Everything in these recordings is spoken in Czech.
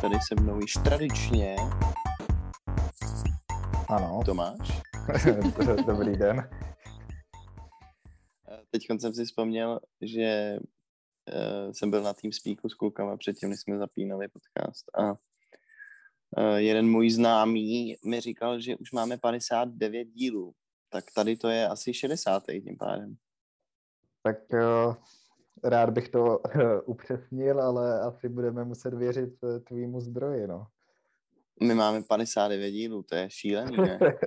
tady se mnou již tradičně Ano, Tomáš. dobrý den. Teď jsem si vzpomněl, že uh, jsem byl na tým speaku s klukama předtím, než jsme zapínali podcast a uh, jeden můj známý mi říkal, že už máme 59 dílů, tak tady to je asi 60. tím pádem. Tak uh, rád bych to uh, upřesnil, ale asi budeme muset věřit uh, tvýmu zdroji, no. My máme 59 dílů, to je šílený, ne?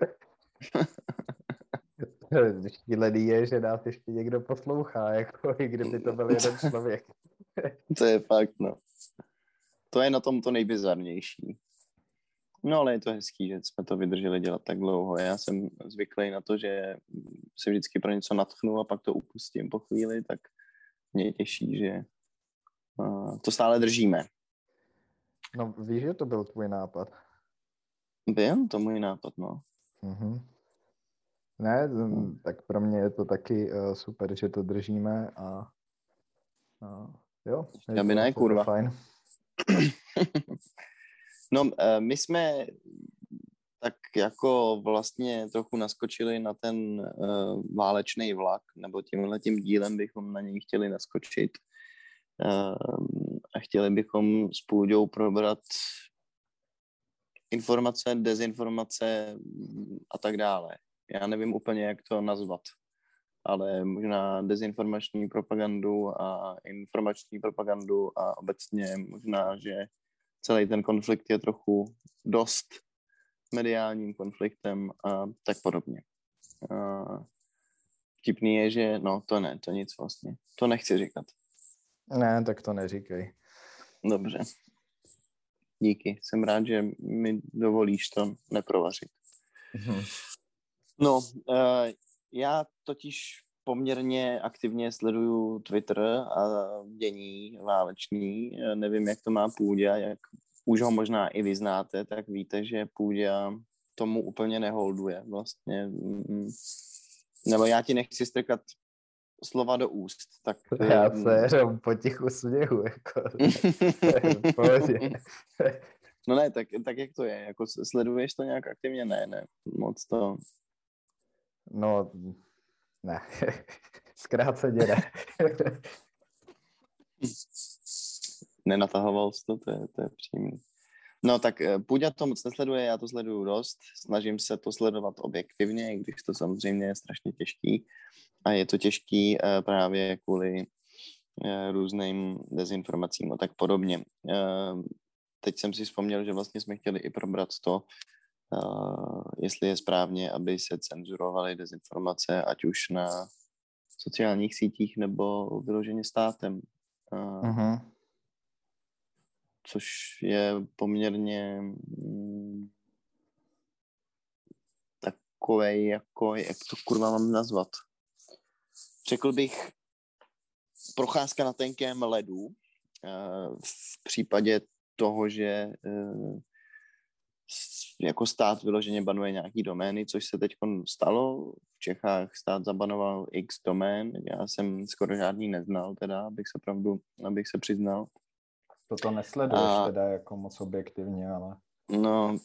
Šílený je, že nás ještě někdo poslouchá, jako i kdyby to byl jeden člověk. to je fakt, no. To je na tom to nejbizarnější. No ale je to hezký, že jsme to vydrželi dělat tak dlouho. Já jsem zvyklý na to, že se vždycky pro něco natchnu a pak to upustím po chvíli, tak mě těší, že uh, to stále držíme. No víš, že to byl tvůj nápad? Byl to můj nápad, no. Mm-hmm. Ne, hmm. tak pro mě je to taky uh, super, že to držíme a, a jo. Já by ne, kurva. Fajn. no, uh, my jsme tak jako vlastně trochu naskočili na ten uh, válečný vlak, nebo tímhle tím dílem bychom na něj chtěli naskočit. Uh, a chtěli bychom s Půďou probrat informace, dezinformace a tak dále. Já nevím úplně, jak to nazvat, ale možná dezinformační propagandu a informační propagandu a obecně možná, že celý ten konflikt je trochu dost mediálním konfliktem a tak podobně. A vtipný je, že no to ne, to nic vlastně. To nechci říkat. Ne, tak to neříkej. Dobře. Díky. Jsem rád, že mi dovolíš to neprovařit. Mhm. No, uh, já totiž poměrně aktivně sleduju Twitter a dění váleční. Nevím, jak to má Půdě, jak už ho možná i vy znáte, tak víte, že Půdě tomu úplně neholduje vlastně. Nebo já ti nechci strkat slova do úst. Tak, Já se jenom potichu směhu, jako. no ne, tak, tak jak to je? Jako sleduješ to nějak aktivně? Ne, ne, moc to... No, ne. Zkráceně ne. Nenatahoval jsi to, to je, to je přímý. No tak Půďa to moc nesleduje, já to sleduju dost, snažím se to sledovat objektivně, i když to samozřejmě je strašně těžký a je to těžký uh, právě kvůli uh, různým dezinformacím a tak podobně. Teď jsem si vzpomněl, že vlastně jsme chtěli i probrat to, jestli je správně, aby se cenzurovaly dezinformace, ať už na sociálních sítích nebo vyloženě státem. Uh, uh-huh. Což je poměrně mm, takovej, jako, jak to kurva mám nazvat řekl bych, procházka na tenkém ledu eh, v případě toho, že eh, jako stát vyloženě banuje nějaký domény, což se teď stalo. V Čechách stát zabanoval x domén, já jsem skoro žádný neznal, teda, abych se pravdu, abych se přiznal. Toto nesleduješ A... teda jako moc objektivně, ale... No,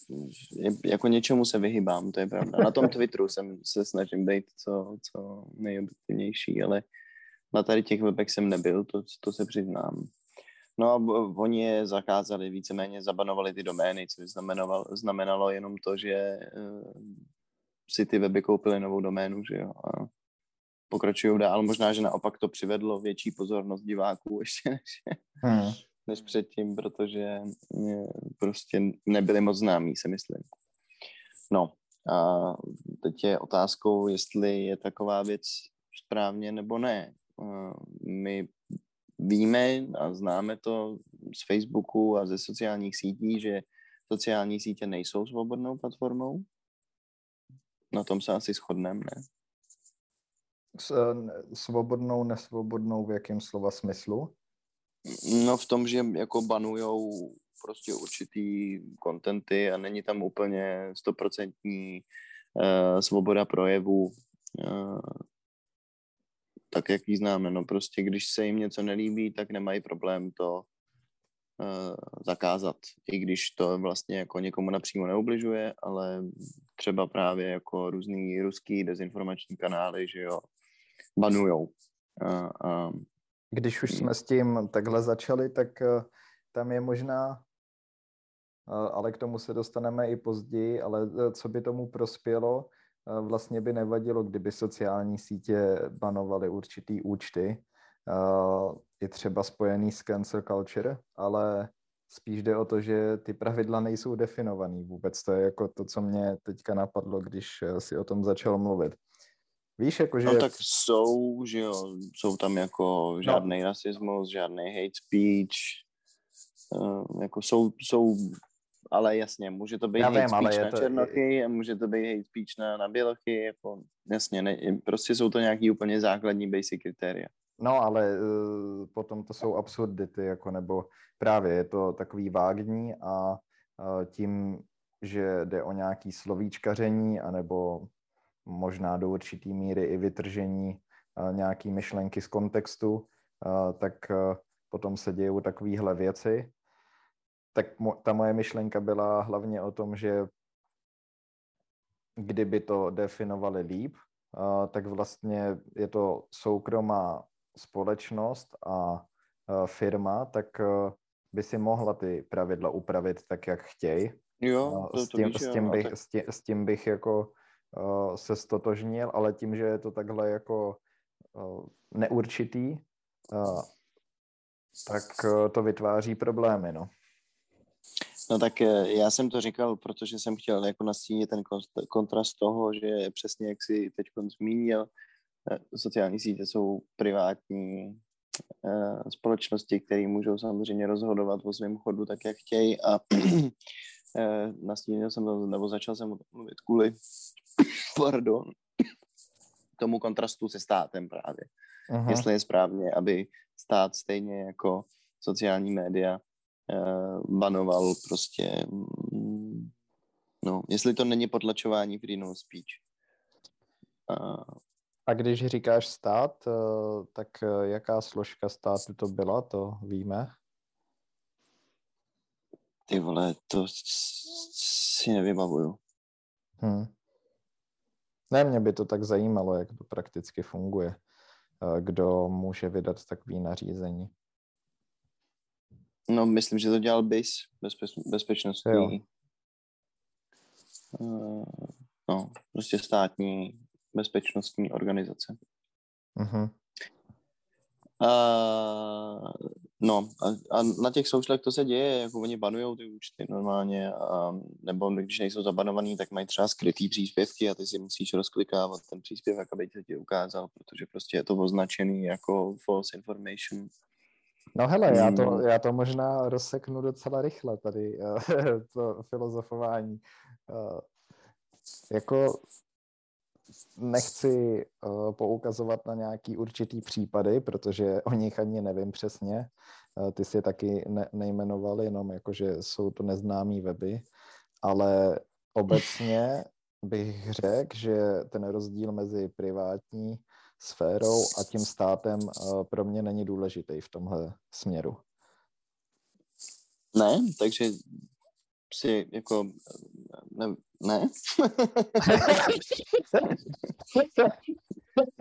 jako něčemu se vyhybám, to je pravda. Na tom Twitteru jsem se snažím být co, co nejobjektivnější, ale na tady těch webech jsem nebyl, to, to se přiznám. No a oni je zakázali, víceméně zabanovali ty domény, což znamenalo, znamenalo jenom to, že uh, si ty weby koupily novou doménu, že jo, a pokračují dál. Možná, že naopak to přivedlo větší pozornost diváků ještě než, hmm než předtím, protože prostě nebyli moc známí, se myslím. No a teď je otázkou, jestli je taková věc správně nebo ne. My víme a známe to z Facebooku a ze sociálních sítí, že sociální sítě nejsou svobodnou platformou. Na tom se asi shodneme, ne? Svobodnou, nesvobodnou v jakém slova smyslu? No v tom, že jako banujou prostě určitý kontenty a není tam úplně stoprocentní uh, svoboda projevu, uh, tak jak ji známe. No prostě když se jim něco nelíbí, tak nemají problém to uh, zakázat, i když to vlastně jako někomu napřímo neubližuje, ale třeba právě jako různý ruský dezinformační kanály, že jo, banujou. Uh, uh, když už jsme s tím takhle začali, tak uh, tam je možná ale k tomu se dostaneme i později, ale co by tomu prospělo, vlastně by nevadilo, kdyby sociální sítě banovaly určitý účty, i třeba spojený s cancel culture, ale spíš jde o to, že ty pravidla nejsou definovaný vůbec. To je jako to, co mě teďka napadlo, když eh, si o tom začal mluvit. Víš, jako že... No tak jsou, že jo, jsou tam jako žádný no. rasismus, žádný hate speech, uh, jako jsou, jsou ale jasně, může to být Já hate vím, speech na to... černochy, a může to být hate speech na, na bělochy, jako jasně, ne, prostě jsou to nějaký úplně základní basic kritéria. No, ale uh, potom to jsou absurdity, jako nebo právě je to takový vágní a uh, tím, že jde o nějaký slovíčkaření, anebo možná do určitý míry i vytržení uh, nějaký myšlenky z kontextu, uh, tak uh, potom se dějou takovéhle věci tak mo- ta moje myšlenka byla hlavně o tom, že kdyby to definovali líp, tak vlastně je to soukromá společnost a firma, tak by si mohla ty pravidla upravit tak, jak chtějí. Jo, to, s, tím, to s, tím bych, s, tím, s tím bych jako uh, se stotožnil, ale tím, že je to takhle jako uh, neurčitý, uh, tak uh, to vytváří problémy, no. No tak já jsem to říkal, protože jsem chtěl jako nastínit ten kontrast toho, že přesně jak si teď zmínil, sociální sítě jsou privátní společnosti, které můžou samozřejmě rozhodovat o svém chodu tak, jak chtějí a nastínil jsem to, nebo začal jsem mluvit kvůli, pardon, tomu kontrastu se státem právě. Uh-huh. Jestli je správně, aby stát stejně jako sociální média uh, banoval prostě, mm, no, jestli to není potlačování freedom of speech. Uh, a když říkáš stát, uh, tak uh, jaká složka státu to byla, to víme? Ty vole, to si nevybavuju. Hmm. Ne, mě by to tak zajímalo, jak to prakticky funguje. Kdo může vydat takový nařízení? No, myslím, že to dělal BIS, bezpe- bezpečnostní. Jo. Uh, no, prostě státní bezpečnostní organizace. Uh-huh. Uh, no a, a na těch socialech to se děje, jako oni banujou ty účty normálně, a, nebo když nejsou zabanovaný, tak mají třeba skrytý příspěvky a ty si musíš rozklikávat ten příspěvek, aby ti ukázal, protože prostě je to označený jako false information. No hele, já to, hmm. já to možná rozseknu docela rychle tady, eh, to filozofování. Eh, jako nechci uh, poukazovat na nějaký určitý případy, protože o nich ani nevím přesně. Uh, ty si je taky ne- nejmenoval, jenom jakože jsou to neznámý weby, ale obecně bych řekl, že ten rozdíl mezi privátní sférou a tím státem uh, pro mě není důležitý v tomhle směru. Ne, takže si jako ne? ne?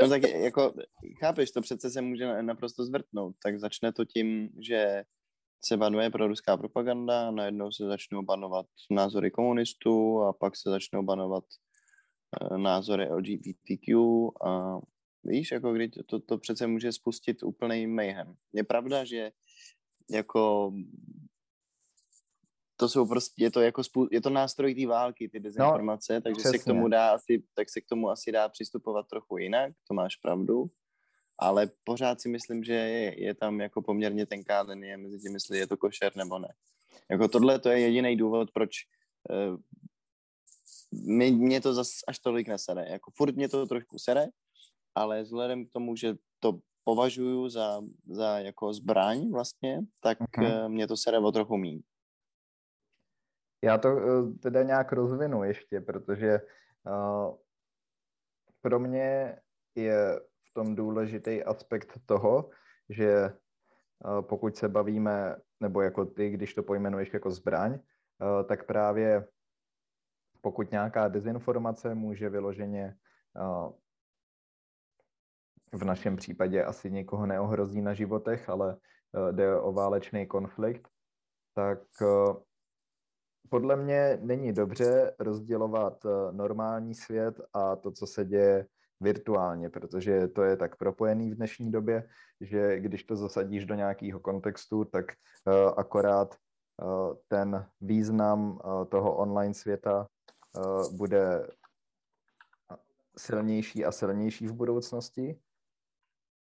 no tak jako, chápeš, to přece se může naprosto zvrtnout. Tak začne to tím, že se banuje pro ruská propaganda, najednou se začnou banovat názory komunistů a pak se začnou banovat uh, názory LGBTQ a víš, jako kdy to, to, to přece může spustit úplný mayhem. Je pravda, že jako to jsou prostě, je to jako spů, je to nástroj té války, ty dezinformace, no, takže přesně. se k tomu dá asi, tak se k tomu asi dá přistupovat trochu jinak, to máš pravdu, ale pořád si myslím, že je, je tam jako poměrně tenká linie mezi tím, jestli je to košer nebo ne. Jako tohle to je jediný důvod, proč uh, mě, mě to zas až tolik nesere. Jako furt mě to trošku sere, ale vzhledem k tomu, že to považuji za, za jako zbraň vlastně, tak uh-huh. mě to sere o trochu míň. Já to uh, teda nějak rozvinu ještě, protože uh, pro mě je v tom důležitý aspekt toho, že pokud se bavíme, nebo jako ty, když to pojmenuješ jako zbraň, tak právě pokud nějaká dezinformace může vyloženě v našem případě asi někoho neohrozí na životech, ale jde o válečný konflikt, tak podle mě není dobře rozdělovat normální svět a to, co se děje virtuálně, protože to je tak propojený v dnešní době, že když to zasadíš do nějakého kontextu, tak akorát ten význam toho online světa bude silnější a silnější v budoucnosti.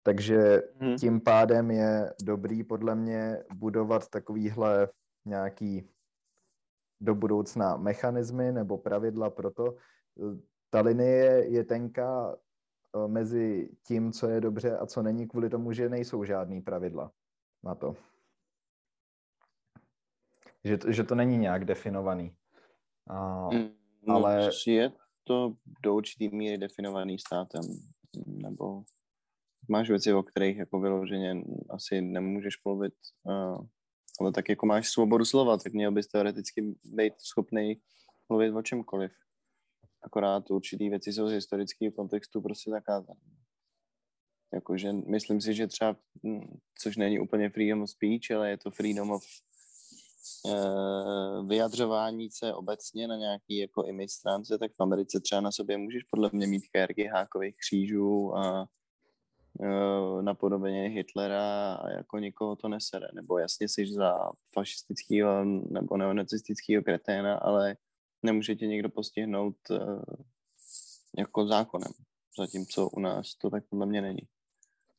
Takže hmm. tím pádem je dobrý podle mě budovat takovýhle nějaký do budoucna mechanismy nebo pravidla pro to. Ta linie je tenká eh, mezi tím, co je dobře a co není, kvůli tomu, že nejsou žádný pravidla na to. Že, to, že to není nějak definovaný. A, mm, no, ale... Je to do určitý míry definovaný státem, nebo máš věci, o kterých jako vyloženě asi nemůžeš mluvit, uh, ale tak jako máš svobodu slova, tak měl bys teoreticky být schopný mluvit o čemkoliv. Akorát určitý věci jsou z historického kontextu prostě zakázané. Jakože myslím si, že třeba, hm, což není úplně freedom of speech, ale je to freedom of uh, vyjadřování se obecně na nějaký jako image stránce, tak v Americe třeba na sobě můžeš podle mě mít kérky hákových křížů a napodobeně Hitlera a jako nikoho to nesere. Nebo jasně jsi za fašistického nebo neonacistického kreténa, ale nemůže tě někdo postihnout uh, jako zákonem. Zatímco u nás to tak podle mě není.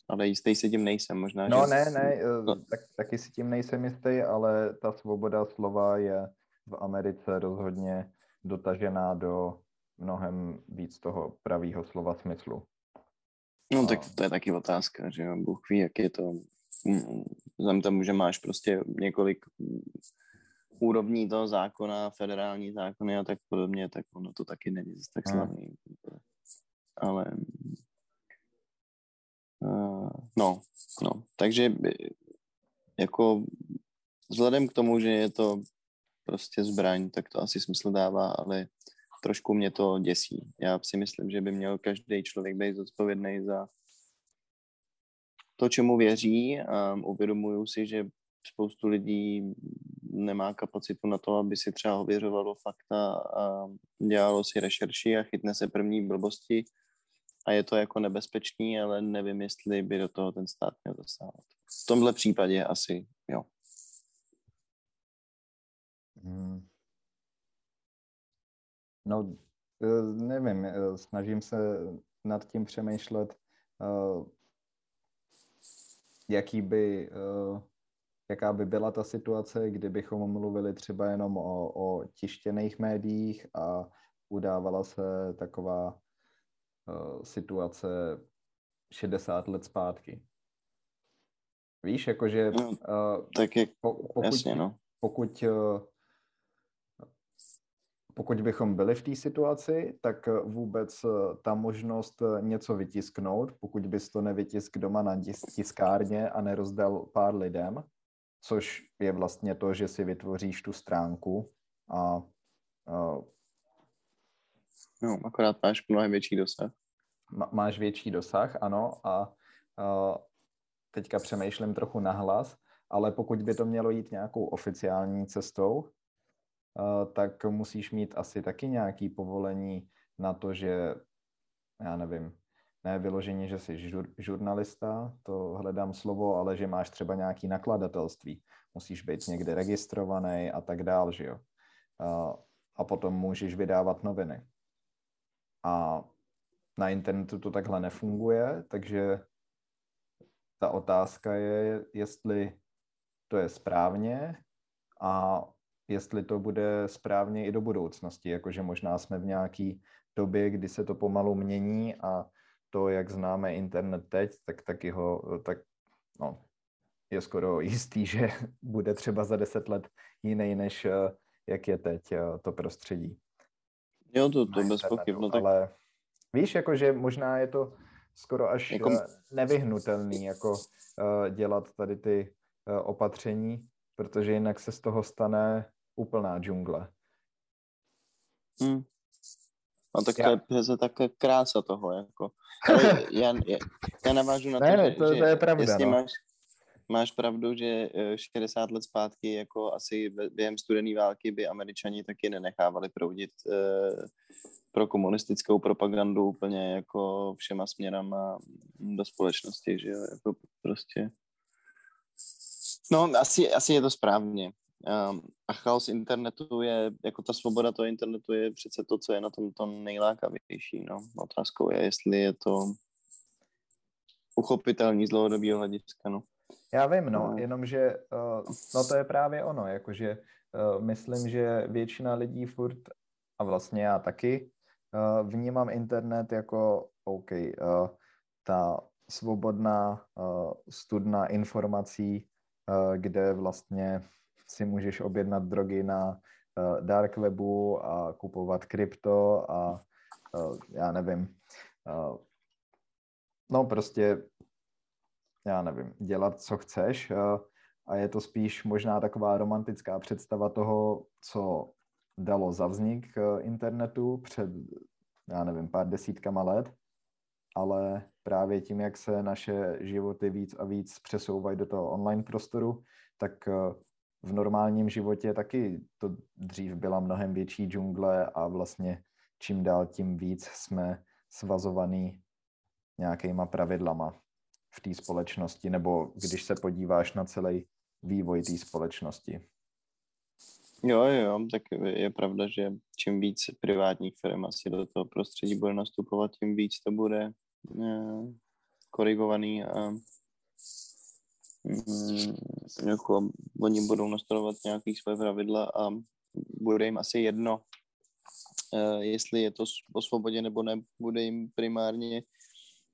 Ale jistý si tím nejsem, možná. No že... ne, ne, no. tak, taky si tím nejsem jistý, ale ta svoboda slova je v Americe rozhodně dotažená do mnohem víc toho pravého slova smyslu. No tak to je taky otázka, že jo, Bůh ví, jak je to, mm, vzhledem tomu, že máš prostě několik úrovní toho zákona, federální zákony a tak podobně, tak ono to taky není zase tak slavný. Hmm. Ale uh, no, no, takže jako vzhledem k tomu, že je to prostě zbraň, tak to asi smysl dává, ale trošku mě to děsí. Já si myslím, že by měl každý člověk být zodpovědný za to, čemu věří a uvědomuju si, že spoustu lidí nemá kapacitu na to, aby si třeba ověřovalo fakta a dělalo si rešerši a chytne se první blbosti a je to jako nebezpečný, ale nevím, jestli by do toho ten stát měl zasahovat. V tomhle případě asi jo. Hmm. No, eh, nevím, eh, snažím se nad tím přemýšlet, eh, jaký by, jaká by byla ta situace, kdybychom mluvili třeba jenom o, o tištěných médiích a udávala se taková situace 60 let zpátky. Víš, jakože... No, tak je, pokud, jasně, no. Pokud pokud bychom byli v té situaci, tak eh, vůbec eh, ta možnost eh, něco vytisknout, pokud bys to nevytisk doma na tiskárně a nerozdal pár lidem, což je vlastně to, že si vytvoříš tu stránku a, a No, akorát máš mnohem větší dosah. Máš větší dosah, ano, a, a teďka přemýšlím trochu nahlas, ale pokud by to mělo jít nějakou oficiální cestou, tak musíš mít asi taky nějaký povolení na to, že, já nevím, ne vyložení, že jsi žur, žurnalista, to hledám slovo, ale že máš třeba nějaký nakladatelství. Musíš být někde registrovaný a tak dál, že jo. A potom můžeš vydávat noviny. A na internetu to takhle nefunguje, takže ta otázka je, jestli to je správně a jestli to bude správně i do budoucnosti, jakože možná jsme v nějaký době, kdy se to pomalu mění a to, jak známe internet teď, tak taky ho, tak no, je skoro jistý, že bude třeba za deset let jiný, než eh, jak je teď eh, to prostředí. Jo, to, to bez pochyb. No, tak... Ale víš, jakože možná je to skoro až jako... nevyhnutelný jako dělat tady ty opatření, protože jinak se z toho stane úplná džungle. Hmm. No tak já. to je je také krása toho, jako. já, já, já navážu na to, ne, ne, to, že, to je pravda, no. máš, máš pravdu, že 60 eh, let zpátky, jako asi během studené války by američani taky nenechávali proudit eh, pro komunistickou propagandu úplně jako všema směrama do společnosti, že jo, jako prostě. No, asi, asi je to správně. Um, a chaos internetu je, jako ta svoboda toho internetu je přece to, co je na tom to nejlákavější. No. Otázkou je, jestli je to uchopitelný z dlouhodobého hlediska. No. Já vím, no, no. jenomže uh, no to je právě ono, jakože uh, myslím, že většina lidí furt, a vlastně já taky, uh, vnímám internet jako OK, ta svobodná studna informací, kde vlastně si můžeš objednat drogy na uh, dark webu a kupovat krypto a uh, já nevím. Uh, no prostě, já nevím, dělat, co chceš uh, a je to spíš možná taková romantická představa toho, co dalo za vznik uh, internetu před, já nevím, pár desítkama let, ale právě tím, jak se naše životy víc a víc přesouvají do toho online prostoru, tak v normálním životě taky to dřív byla mnohem větší džungle a vlastně čím dál tím víc jsme svazovaný nějakýma pravidlama v té společnosti, nebo když se podíváš na celý vývoj té společnosti. Jo, jo, tak je pravda, že čím víc privátních firm asi do toho prostředí bude nastupovat, tím víc to bude eh, korigovaný a mm, jako oni budou nastavovat nějaké své pravidla a bude jim asi jedno, uh, jestli je to o svobodě nebo ne, bude jim primárně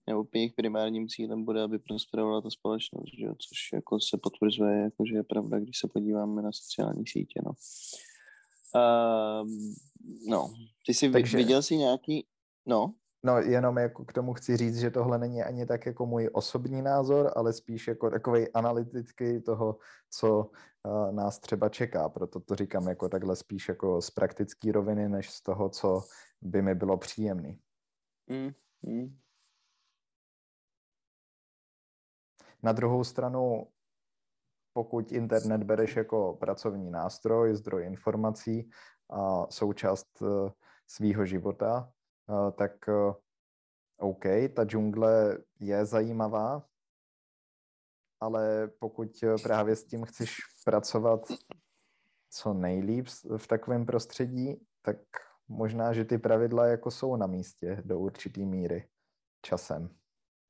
nebo jejich primárním cílem bude, aby prosperovala ta společnost, že jo? což jako se potvrzuje, jako že je pravda, když se podíváme na sociální sítě. No, uh, no. ty jsi Takže... viděl si nějaký, no? No, jenom jako k tomu chci říct, že tohle není ani tak jako můj osobní názor, ale spíš jako takový analytický toho, co uh, nás třeba čeká. Proto to říkám jako takhle spíš jako z praktické roviny, než z toho, co by mi bylo příjemný. Mm, mm. Na druhou stranu, pokud internet bereš jako pracovní nástroj, zdroj informací a součást uh, svýho života, tak uh, OK, ta džungle je zajímavá, ale pokud právě s tím chceš pracovat co nejlíp v takovém prostředí, tak možná, že ty pravidla jako jsou na místě do určitý míry časem,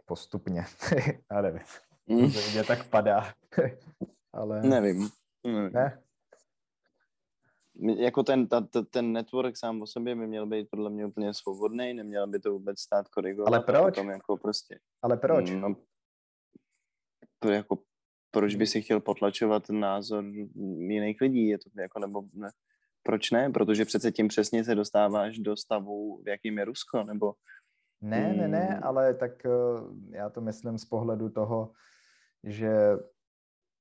postupně. Já nevím, to mě tak padá. ale... Nevím. nevím. Ne? Jako ten, ta, ta, ten network sám o sobě by měl být podle mě úplně svobodný, neměl by to vůbec stát korigovat. Ale proč? Potom jako prostě, Ale proč? No, to jako, proč by si chtěl potlačovat názor jiných lidí? Je to jako, nebo ne, proč ne? Protože přece tím přesně se dostáváš do stavu, v jakým je Rusko, nebo... Ne, ne, ne, hmm. ale tak eh, já to myslím z pohledu toho, že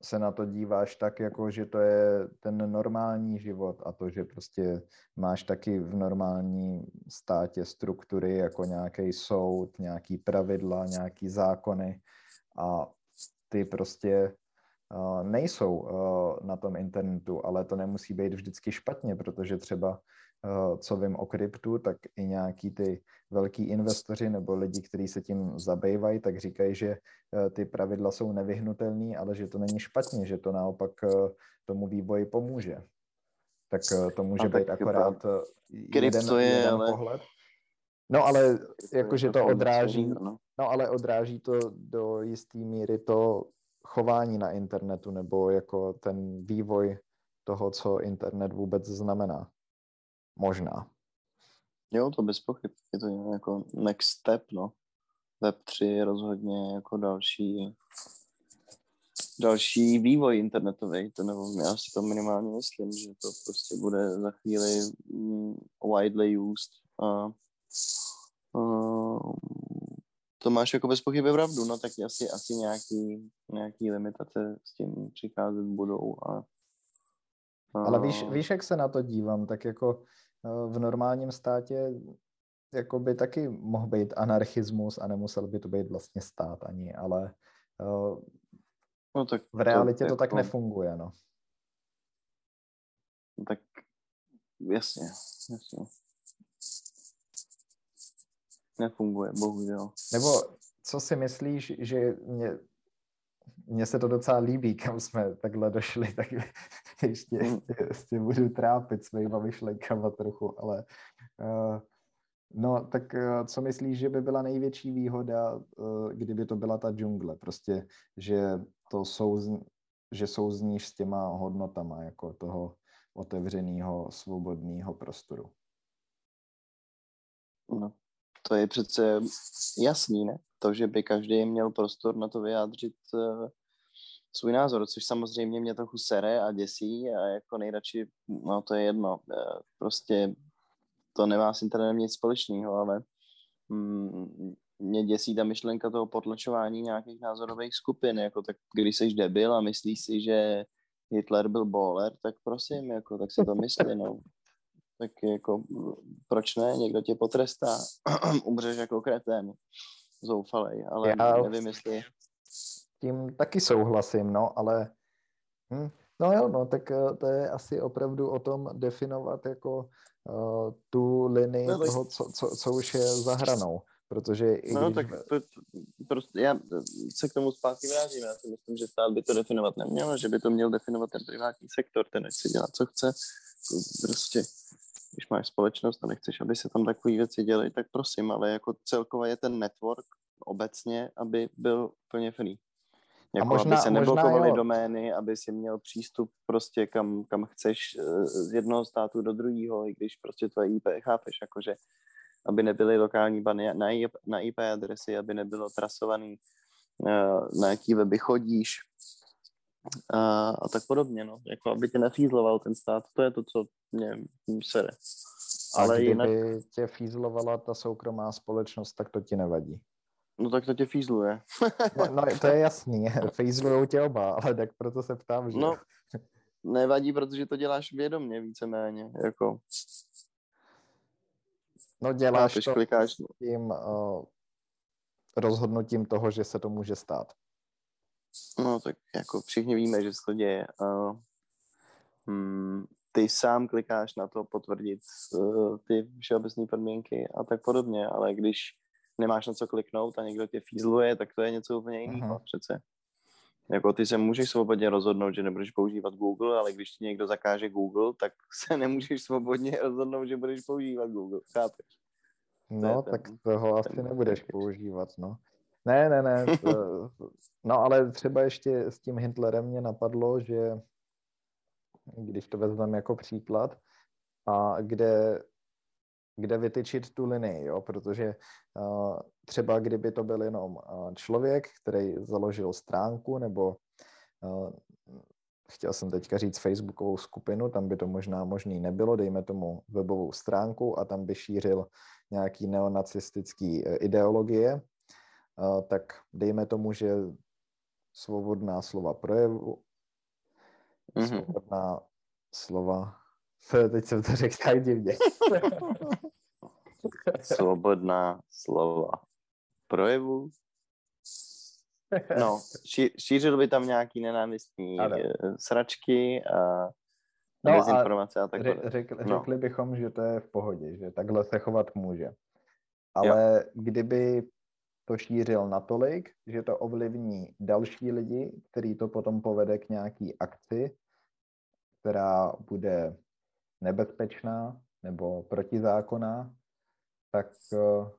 se na to díváš tak, jako že to je ten normální život a to, že prostě máš taky v normální státě struktury jako nějaký soud, nějaký pravidla, nějaký zákony a ty prostě uh, nejsou uh, na tom internetu, ale to nemusí být vždycky špatně, protože třeba Eh, co vím o kryptu, tak i nějaký ty velký investoři nebo lidi, kteří se tím zabývají, tak říkají, že eh, ty pravidla jsou nevyhnutelné, ale že to není špatně, že to naopak eh, tomu vývoji pomůže. Tak to může být akorát jeden, je, jeden ale... pohled. No ale jakože to odráží, no. no ale odráží to do jisté míry to chování na internetu nebo jako ten vývoj toho, co internet vůbec znamená. Možná. Jo, to bez pochyb. Je to jako next step, no. Web 3 je rozhodně jako další další vývoj internetový, to nebo já si to minimálně myslím, že to prostě bude za chvíli mm, widely used a, a to máš jako bez pochyby pravdu, no tak asi, asi nějaký, nějaký limitace s tím přicházet budou a, a... Ale víš, víš, jak se na to dívám, tak jako v normálním státě jako by taky mohl být anarchismus a nemusel by to být vlastně stát ani, ale uh, no, tak v realitě to, to tak jako... nefunguje, no. Tak jasně, jasně. Nefunguje, bohužel. Nebo co si myslíš, že mě, mně se to docela líbí, kam jsme takhle došli, tak ještě, hmm. ještě, ještě budu trápit svýma myšlenkama trochu, ale uh, No, tak eh, co myslíš, že by byla největší výhoda, eh, kdyby to byla ta džungle? Prostě, že to souz, že souzníš s těma hodnotama jako toho otevřeného, svobodného prostoru. No, to je přece jasný, ne? To, že by každý měl prostor na to vyjádřit svůj názor, což samozřejmě mě trochu sere a děsí a jako nejradši, no to je jedno, uh, prostě to nemá s internetem nic společného, ale mm, mě děsí ta myšlenka toho potlačování nějakých názorových skupin, jako tak když jsi debil a myslíš si, že Hitler byl bowler, tak prosím, jako, tak si to myslí, no. Tak jako, proč ne, někdo tě potrestá, umřeš jako kretén, zoufalej, ale Já nevím, jestli... Tím taky souhlasím, no, ale hm, no jo, no, tak eh, to je asi opravdu o tom definovat jako uh, tu linii no, tak... toho, co, co, co už je za hranou. Protože i no, když... tak to, prostě já se k tomu zpátky vrátím. Já si myslím, že stát by to definovat neměl, že by to měl definovat ten privátní sektor, ten si dělat, co chce. Prostě, když máš společnost a nechceš, aby se tam takové věci děly, tak prosím, ale jako celkově je ten network obecně, aby byl plně free. Jako, možná, aby se neblokovaly domény, aby si měl přístup prostě kam, kam chceš eh, z jednoho státu do druhého, i když prostě tvoje IP, chápeš, jakože aby nebyly lokální bany na IP, na IP adresy, aby nebylo trasovaný, uh, na jaký weby chodíš a, a tak podobně, no. Jako aby tě nefízloval ten stát, to je to, co mě sere. Ale a kdyby jinak... tě fízlovala ta soukromá společnost, tak to ti nevadí. No tak to tě fízluje. no, no, to je jasný, fízlujou tě oba, ale tak proto se ptám, že... No, nevadí, protože to děláš vědomně víceméně, jako... No děláš Chápeš, to klikáš. tím uh, rozhodnutím toho, že se to může stát. No tak jako všichni víme, že se to děje. Uh, hmm, ty sám klikáš na to potvrdit uh, ty všeobecné podmínky a tak podobně, ale když nemáš na co kliknout a někdo tě fízluje, tak to je něco úplně jiného uh-huh. přece. Jako ty se můžeš svobodně rozhodnout, že nebudeš používat Google, ale když ti někdo zakáže Google, tak se nemůžeš svobodně rozhodnout, že budeš používat Google, chápeš? No, to tak ten, toho asi ten nebudeš ten používat, no. Ne, ne, ne. To, no, ale třeba ještě s tím Hitlerem mě napadlo, že když to vezmeme jako příklad, a kde kde vytyčit tu linii, jo? protože uh, třeba kdyby to byl jenom uh, člověk, který založil stránku nebo uh, chtěl jsem teďka říct facebookovou skupinu, tam by to možná možný nebylo, dejme tomu webovou stránku a tam by šířil nějaký neonacistický ideologie, tak dejme tomu, že svobodná slova projevu, mm-hmm. svobodná slova Teď jsem to řekl tak divně. Svobodná slova projevu. No, ší, šířil by tam nějaký nenávistní ano. Eh, sračky a no dezinformace a, a tak dále. Řek, no. Řekli bychom, že to je v pohodě, že takhle se chovat může. Ale jo. kdyby to šířil natolik, že to ovlivní další lidi, který to potom povede k nějaký akci, která bude nebezpečná nebo protizákonná, tak eh,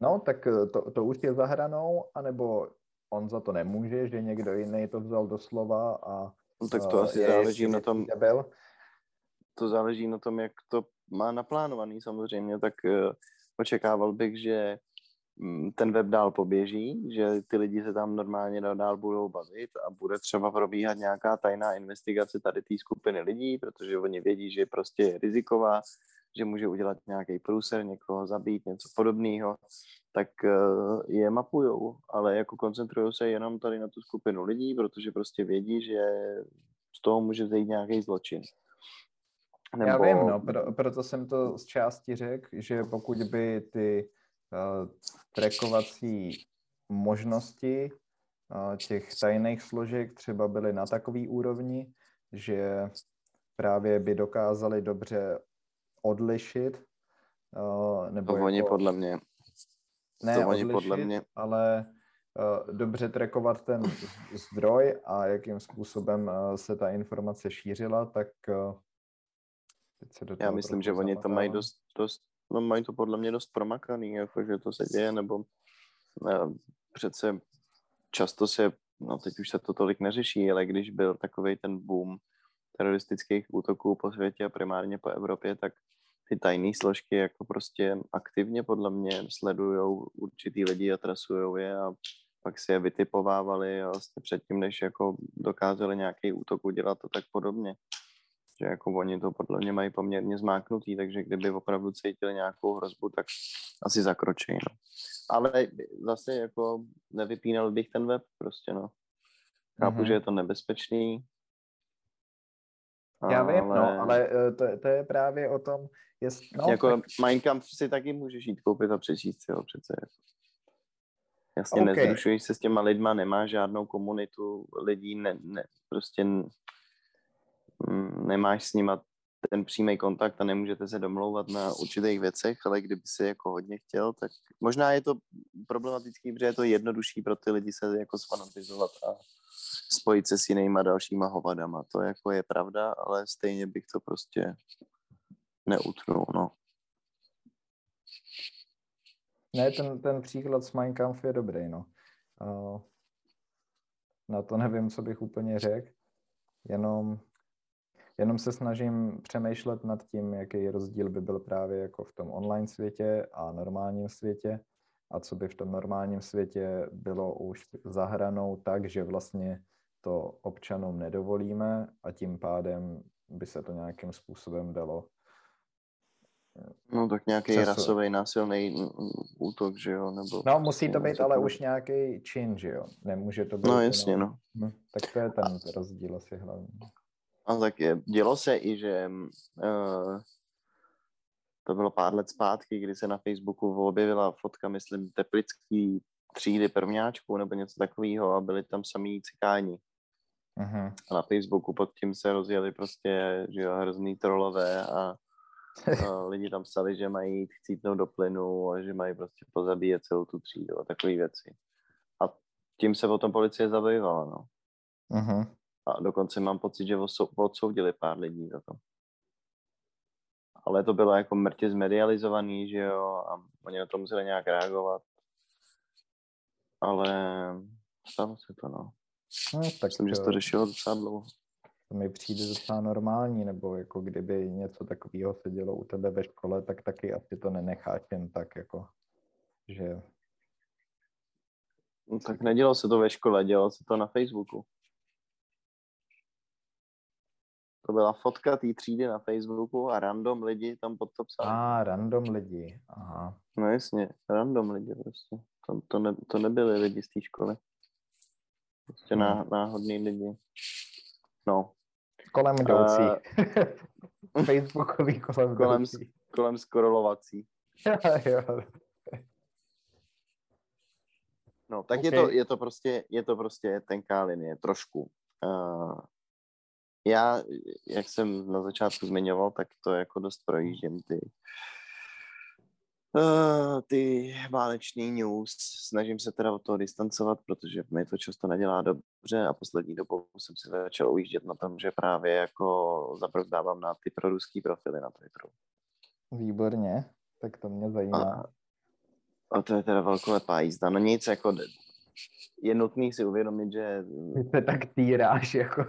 no, tak eh, to, to už je za hranou, anebo on za to nemůže, že někdo jiný to vzal do slova a no, tak to uh, asi záleží na tom, debil. to záleží na tom, jak to má naplánovaný samozřejmě, tak očekával bych, že ten web dál poběží, že ty lidi se tam normálně dál budou bavit a bude třeba probíhat nějaká tajná investigace tady té skupiny lidí, protože oni vědí, že prostě je riziková, že může udělat nějaký průser, někoho zabít, něco podobného, tak uh, je mapujou, ale jako koncentrují se jenom tady na tu skupinu lidí, protože prostě vědí, že z toho může zajít nějaký zločin. Nebo... Já vím, no, pro, proto jsem to z části řekl, že pokud by ty trackovací možnosti uh, těch tajných složek třeba byly na takový úrovni, že právě by dokázali dobře odlišit. Uh, nebo to jako, oni podle mě. Ne to oni odlišit, podle mě. ale dobře trackovat ten zdroj a jakým způsobem se ta informace šířila, tak teď se do Já myslím, že oni to mají dost, dost, no mají to podle mě dost promakaný, jako, že to se děje, nebo ne, přece často se, no teď už se to tolik neřeší, ale když byl takový ten boom teroristických útoků po světě a primárně po Evropě, tak ty tajné složky jako prostě aktivně podle mě sledují určitý lidi a trasují je a pak si je vytipovávali a vlastně předtím, než jako dokázali nějaký útok udělat a tak podobně. Že jako oni to podle mě mají poměrně zmáknutý, takže kdyby opravdu cítili nějakou hrozbu, tak asi zakročí, no. Ale zase jako nevypínal bych ten web prostě, no. Chápu, mm-hmm. že je to nebezpečný, já vím, no, ale... ale to, to je právě o tom, jest, no, jako tak... Minecraft si taky můžeš jít koupit a přečíst si ho přece. Jasně, okay. nezrušuješ se s těma lidma, nemá žádnou komunitu lidí, ne, ne, prostě nemáš s nima ten přímý kontakt a nemůžete se domlouvat na určitých věcech, ale kdyby si jako hodně chtěl, tak možná je to problematický, protože je to jednodušší pro ty lidi se jako sfanatizovat a spojit se s jinýma dalšíma hovadama. To jako je pravda, ale stejně bych to prostě neutnul, no. Ne, ten, ten příklad s Minecraft je dobrý, no. Uh, na to nevím, co bych úplně řekl, jenom, jenom se snažím přemýšlet nad tím, jaký rozdíl by byl právě jako v tom online světě a normálním světě a co by v tom normálním světě bylo už zahranou tak, že vlastně to občanům nedovolíme a tím pádem by se to nějakým způsobem dalo No tak nějaký přesu... rasový násilný útok, že jo? Nebo no musí to být ale už nějaký čin, že jo? Nemůže to být... No jasně, no. Hm, tak to je ten rozdíl asi hlavně. A tak je, dělo se i, že uh, to bylo pár let zpátky, kdy se na Facebooku objevila fotka, myslím, teplický třídy prvňáčků nebo něco takového a byli tam samý cikáni. Uh-huh. A na Facebooku pod tím se rozjeli prostě že jo, hrozný trolové a, a lidi tam psali, že mají jít chcítnout do plynu a že mají prostě pozabíjet celou tu třídu a takové věci. A tím se potom policie zabývala, no. Uh-huh. A dokonce mám pocit, že odsoudili pár lidí za to. Ale to bylo jako mrtě zmedializovaný, že jo, a oni na to museli nějak reagovat. Ale stalo se to, no. No, tak Myslím, že to řešilo docela dlouho. To mi přijde docela normální, nebo jako kdyby něco takového se dělo u tebe ve škole, tak taky asi to nenecháš jen tak, jako, že... No, tak nedělo se to ve škole, dělalo se to na Facebooku. To byla fotka té třídy na Facebooku a random lidi tam pod to psali. A, ah, random lidi, aha. No jasně, random lidi prostě. To, to, ne, to nebyli lidi z té školy. Prostě ná, hmm. náhodný lidi. No. Kolem jdoucí. Uh, Facebookový kolem kolem, jdoucí. kolem skorolovací. No, tak okay. je, to, je, to prostě, je to prostě tenká linie, trošku. Uh, já, jak jsem na začátku zmiňoval, tak to jako dost projíždím ty Uh, ty váleční news, snažím se teda od toho distancovat, protože mi to často nedělá dobře a poslední dobou jsem si začal ujíždět na tom, že právě jako zaprozdávám na ty proruský profily na Twitteru. Výborně, tak to mě zajímá. A, a to je teda velkolepá jízda. No nic, jako je nutný si uvědomit, že... Ty se tak týráš, jako...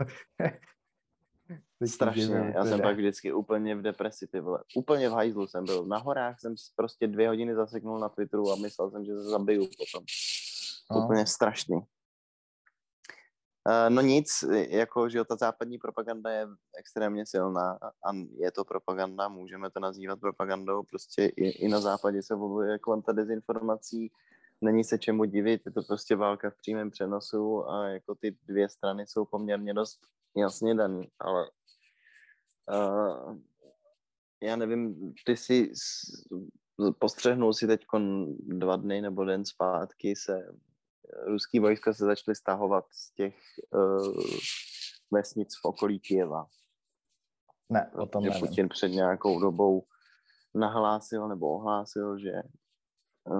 Strašně, já jsem pak vždycky úplně v depresi, ty vole. Úplně v hajzlu jsem byl. Na horách jsem prostě dvě hodiny zaseknul na Twitteru a myslel jsem, že se zabiju potom. No. Úplně strašný. Uh, no nic, jako, že ta západní propaganda je extrémně silná a je to propaganda, můžeme to nazývat propagandou, prostě i, i na západě se voluje kvanta dezinformací, není se čemu divit, je to prostě válka v přímém přenosu a jako ty dvě strany jsou poměrně dost jasně daný, ale uh, já nevím, ty si postřehnul si teď dva dny nebo den zpátky se ruský vojska se začaly stahovat z těch uh, vesnic v okolí Kijeva. Ne, o tom že Putin před nějakou dobou nahlásil nebo ohlásil, že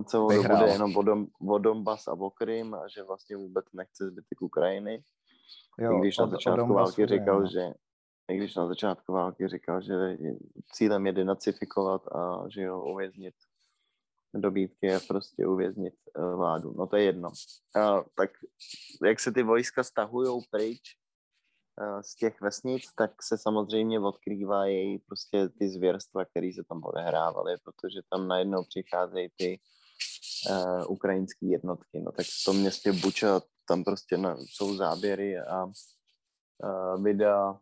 celou Vyhrál. dobu jde jenom o, Dom, o Donbass a o Krym a že vlastně vůbec nechce zbytek Ukrajiny. Jo, I když na začátku války říkal, že i když na začátku války říkal, že cílem je denacifikovat a že ho uvěznit dobítky je prostě uvěznit uh, vládu. No to je jedno. Uh, tak jak se ty vojska stahují pryč uh, z těch vesnic, tak se samozřejmě odkrývá její prostě ty zvěrstva, které se tam odehrávaly, protože tam najednou přicházejí ty uh, ukrajinské jednotky. No tak v tom městě Buča tam prostě na, jsou záběry a uh, videa,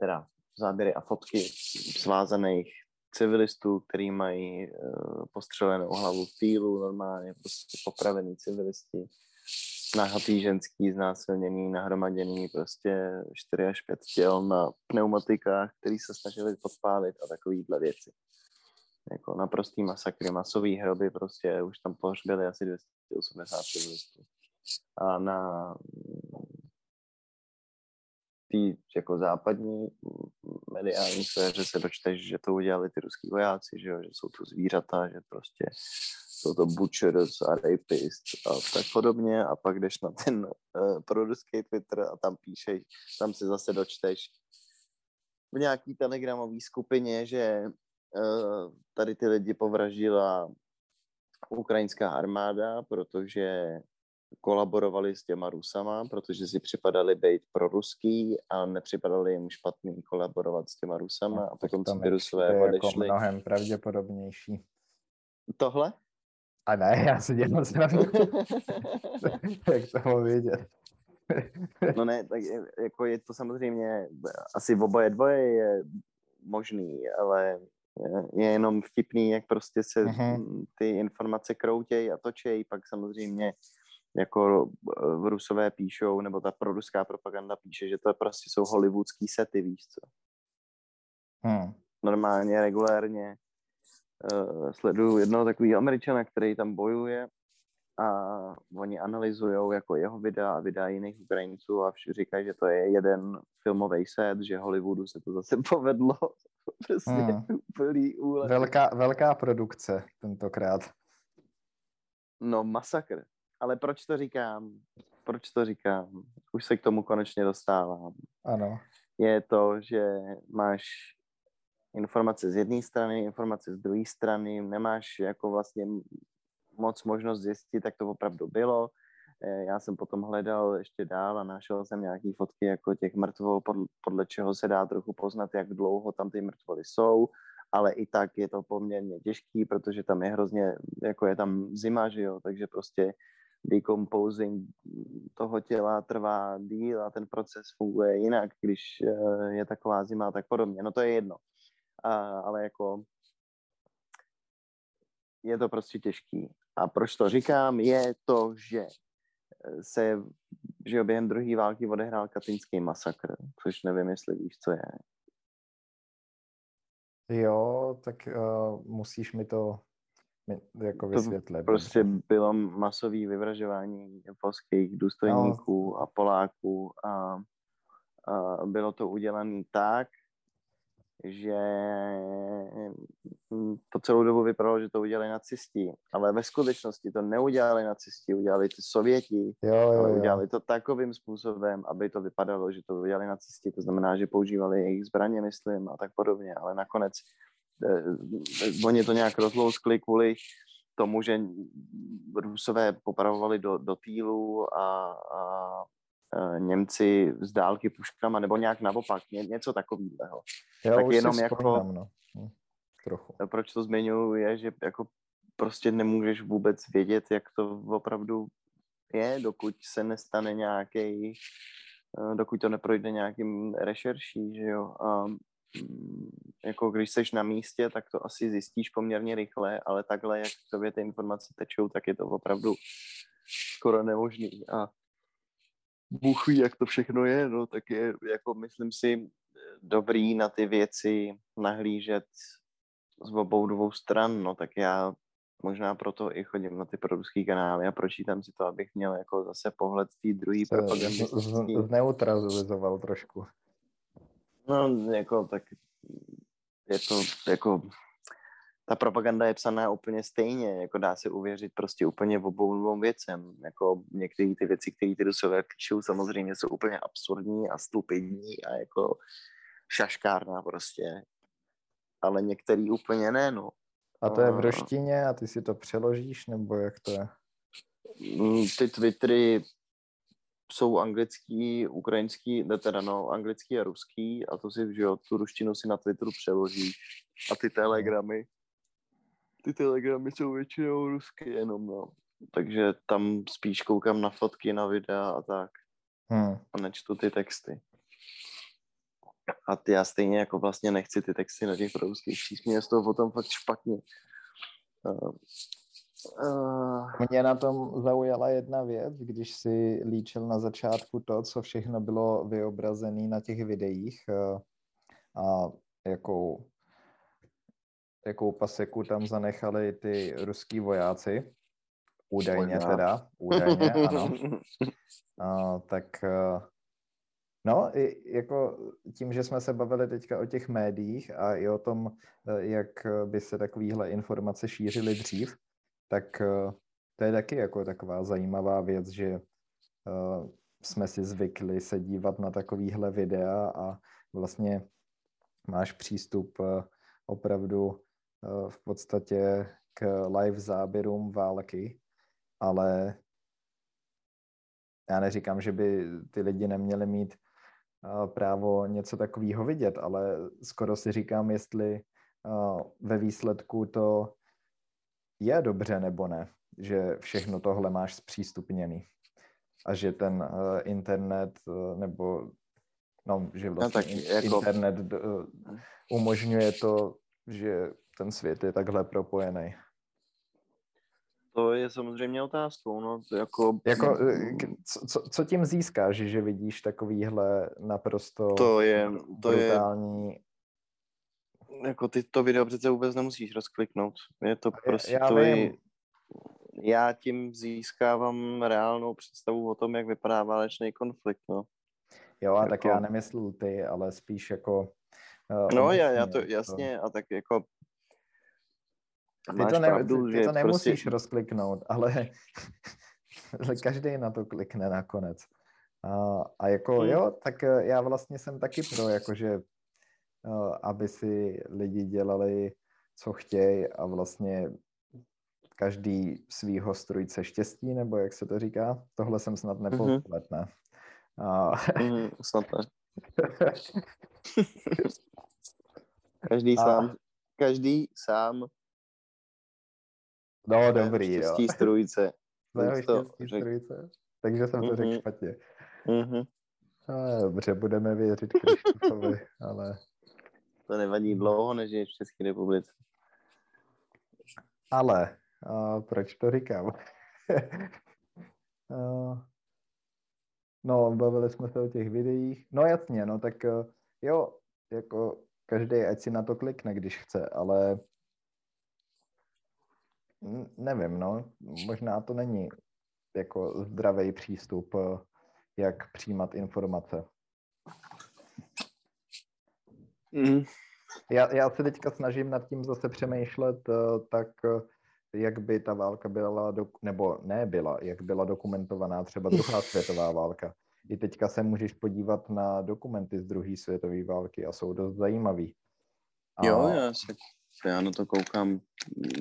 teda záběry a fotky svázaných civilistů, který mají uh, postřelenou hlavu v týlu, normálně prostě popravený civilisti, nahatý ženský, znásilněný, nahromaděný, prostě 4 až 5 těl na pneumatikách, který se snažili podpálit a takovýhle věci. Jako naprostý masakry, masový hroby, prostě už tam pohřbili asi 280 civilistů. A na té jako západní mediální sféře se dočteš, že to udělali ty ruský vojáci, že, jo, že jsou to zvířata, že prostě jsou to butchers a rapists a tak podobně. A pak jdeš na ten uh, proruský Twitter a tam píšeš, tam si zase dočteš v nějaký telegramové skupině, že uh, tady ty lidi povraždila ukrajinská armáda, protože kolaborovali s těma Rusama, protože si připadali být pro ruský a nepřipadali jim špatný kolaborovat s těma Rusama no, a potom si ty Rusové jako odešli. Jako mnohem pravděpodobnější. Tohle? A ne, já si dělám Jak to mohu vědět? no ne, tak je, jako je to samozřejmě, asi v oboje dvoje je možný, ale je jenom vtipný, jak prostě se uh-huh. ty informace kroutějí a točejí, pak samozřejmě jako v eh, Rusové píšou, nebo ta proruská propaganda píše, že to prostě jsou hollywoodský sety, víš co. Hmm. Normálně, regulérně uh, sleduju jednoho takového američana, který tam bojuje a oni analyzují jako jeho videa a videa jiných Ukrajinců a říkají, že to je jeden filmový set, že Hollywoodu se to zase povedlo. prostě hmm. úplný úlet. Velká, velká produkce tentokrát. No masakr. Ale proč to říkám? Proč to říkám? Už se k tomu konečně dostávám. Ano. Je to, že máš informace z jedné strany, informace z druhé strany, nemáš jako vlastně moc možnost zjistit, jak to opravdu bylo. Eh, já jsem potom hledal ještě dál a našel jsem nějaké fotky jako těch mrtvol, podle čeho se dá trochu poznat, jak dlouho tam ty mrtvoly jsou ale i tak je to poměrně těžký, protože tam je hrozně, jako je tam zima, že jo, takže prostě decomposing toho těla trvá díl a ten proces funguje jinak, když eh, je taková zima tak podobně. No to je jedno. A, ale jako je to prostě těžký. A proč to říkám, je to, že se že během druhé války odehrál katinský masakr, což nevím, jestli víš, co je. Jo, tak uh, musíš mi to jako vysvětlit. To prostě bylo masové vyvražování polských důstojníků no. a Poláků a, a bylo to udělané tak, že to celou dobu vypadalo, že to udělali nacisti, ale ve skutečnosti to neudělali nacisti, udělali to Sověti, jo, jo, jo. udělali to takovým způsobem, aby to vypadalo, že to udělali nacisti, to znamená, že používali jejich zbraně, myslím, a tak podobně, ale nakonec oni to nějak rozlouskli kvůli tomu, že Rusové popravovali do, do týlu a, a Eh, Němci z dálky puškama, nebo nějak naopak, ně, něco takového. tak jenom jako, vzpomínám, no. Hm, trochu. Eh, proč to zmiňuji, je, že jako prostě nemůžeš vůbec vědět, jak to opravdu je, dokud se nestane nějaký, eh, dokud to neprojde nějakým rešerší, že jo. A jako když seš na místě, tak to asi zjistíš poměrně rychle, ale takhle, jak v tobě ty informace tečou, tak je to opravdu skoro nemožný. A Bůh ví, jak to všechno je, no, tak je, jako myslím si, dobrý na ty věci nahlížet z obou dvou stran, no, tak já možná proto i chodím na ty proruský kanály a pročítám si to, abych měl jako zase pohled z té druhé propagandy. Zneutralizoval trošku. No, jako tak je to jako ta propaganda je psaná úplně stejně, jako dá se uvěřit prostě úplně v obou dvou věcem. Jako některé ty věci, které ty rusové píšou, samozřejmě jsou úplně absurdní a stupidní a jako šaškárna prostě. Ale některý úplně ne, no. A to je v ruštině a ty si to přeložíš, nebo jak to je? Mm, ty Twittery jsou anglický, ukrajinský, ne teda no, anglický a ruský a to si, že jo, tu ruštinu si na Twitteru přeložíš a ty telegramy, ty telegramy jsou většinou rusky jenom, no. Takže tam spíš koukám na fotky, na videa a tak. Hmm. A nečtu ty texty. A ty já stejně jako vlastně nechci ty texty na těch ruských číst. Mě z toho potom fakt špatně. Uh... Mě na tom zaujala jedna věc, když si líčil na začátku to, co všechno bylo vyobrazené na těch videích uh, a jakou, jakou paseku tam zanechali ty ruský vojáci. Údajně teda, údajně, ano. Uh, tak uh, No, i jako tím, že jsme se bavili teďka o těch médiích a i o tom, eh, jak by se takovéhle informace šířily dřív, tak eh, to je taky jako taková zajímavá věc, že eh, jsme si zvykli se dívat na takovýhle videa a vlastně máš přístup opravdu v podstatě k live záběrům války, ale já neříkám, že by ty lidi neměli mít právo něco takového vidět, ale skoro si říkám, jestli ve výsledku to je dobře nebo ne, že všechno tohle máš zpřístupněný a že ten internet nebo no, že no vlastně no, tak jako... internet umožňuje to, že ten svět je takhle propojený. To je samozřejmě otázkou, no, jako... jako co, co tím získáš, že vidíš takovýhle naprosto to je, to brutální... Je, jako ty to video přece vůbec nemusíš rozkliknout. Je to prostě já, to je, já tím získávám reálnou představu o tom, jak vypadá válečný konflikt, no. Jo, a jako... tak já nemyslel ty, ale spíš jako... Uh, no, já, já to, jasně, to... a tak jako ty to, ne, pravdu, ty, ty to nemusíš prostě... rozkliknout, ale, každý na to klikne nakonec. A, a jako hmm. jo, tak eh, já vlastně jsem taky pro, jakože aby si lidi dělali, co chtějí a vlastně každý svýho strujce štěstí, nebo jak se to říká. Tohle jsem snad mhm. nepoplet, ne? A... Mm, snad ne. každý a... sám, každý sám No, dobrý, štěstí jo. strujce. No, štěstí řek... strujce. Takže jsem to mm-hmm. řekl mhm. špatně. Mm-hmm. Dobře, budeme věřit Krištofovi, ale... To nevadí dlouho, než je v České republice. Ale, a proč to říkám? a, no, bavili jsme se o těch videích. No jasně, no tak jo, jako každý ať si na to klikne, když chce, ale nevím, no, možná to není jako zdravý přístup, eh, jak přijímat informace. Mm. Já, já se teďka snažím nad tím zase přemýšlet eh, tak, eh, jak by ta válka byla, nebo ne byla, jak byla dokumentovaná třeba druhá světová válka. I teďka se můžeš podívat na dokumenty z druhé světové války a jsou dost zajímavý. A... Jo, já se já na to koukám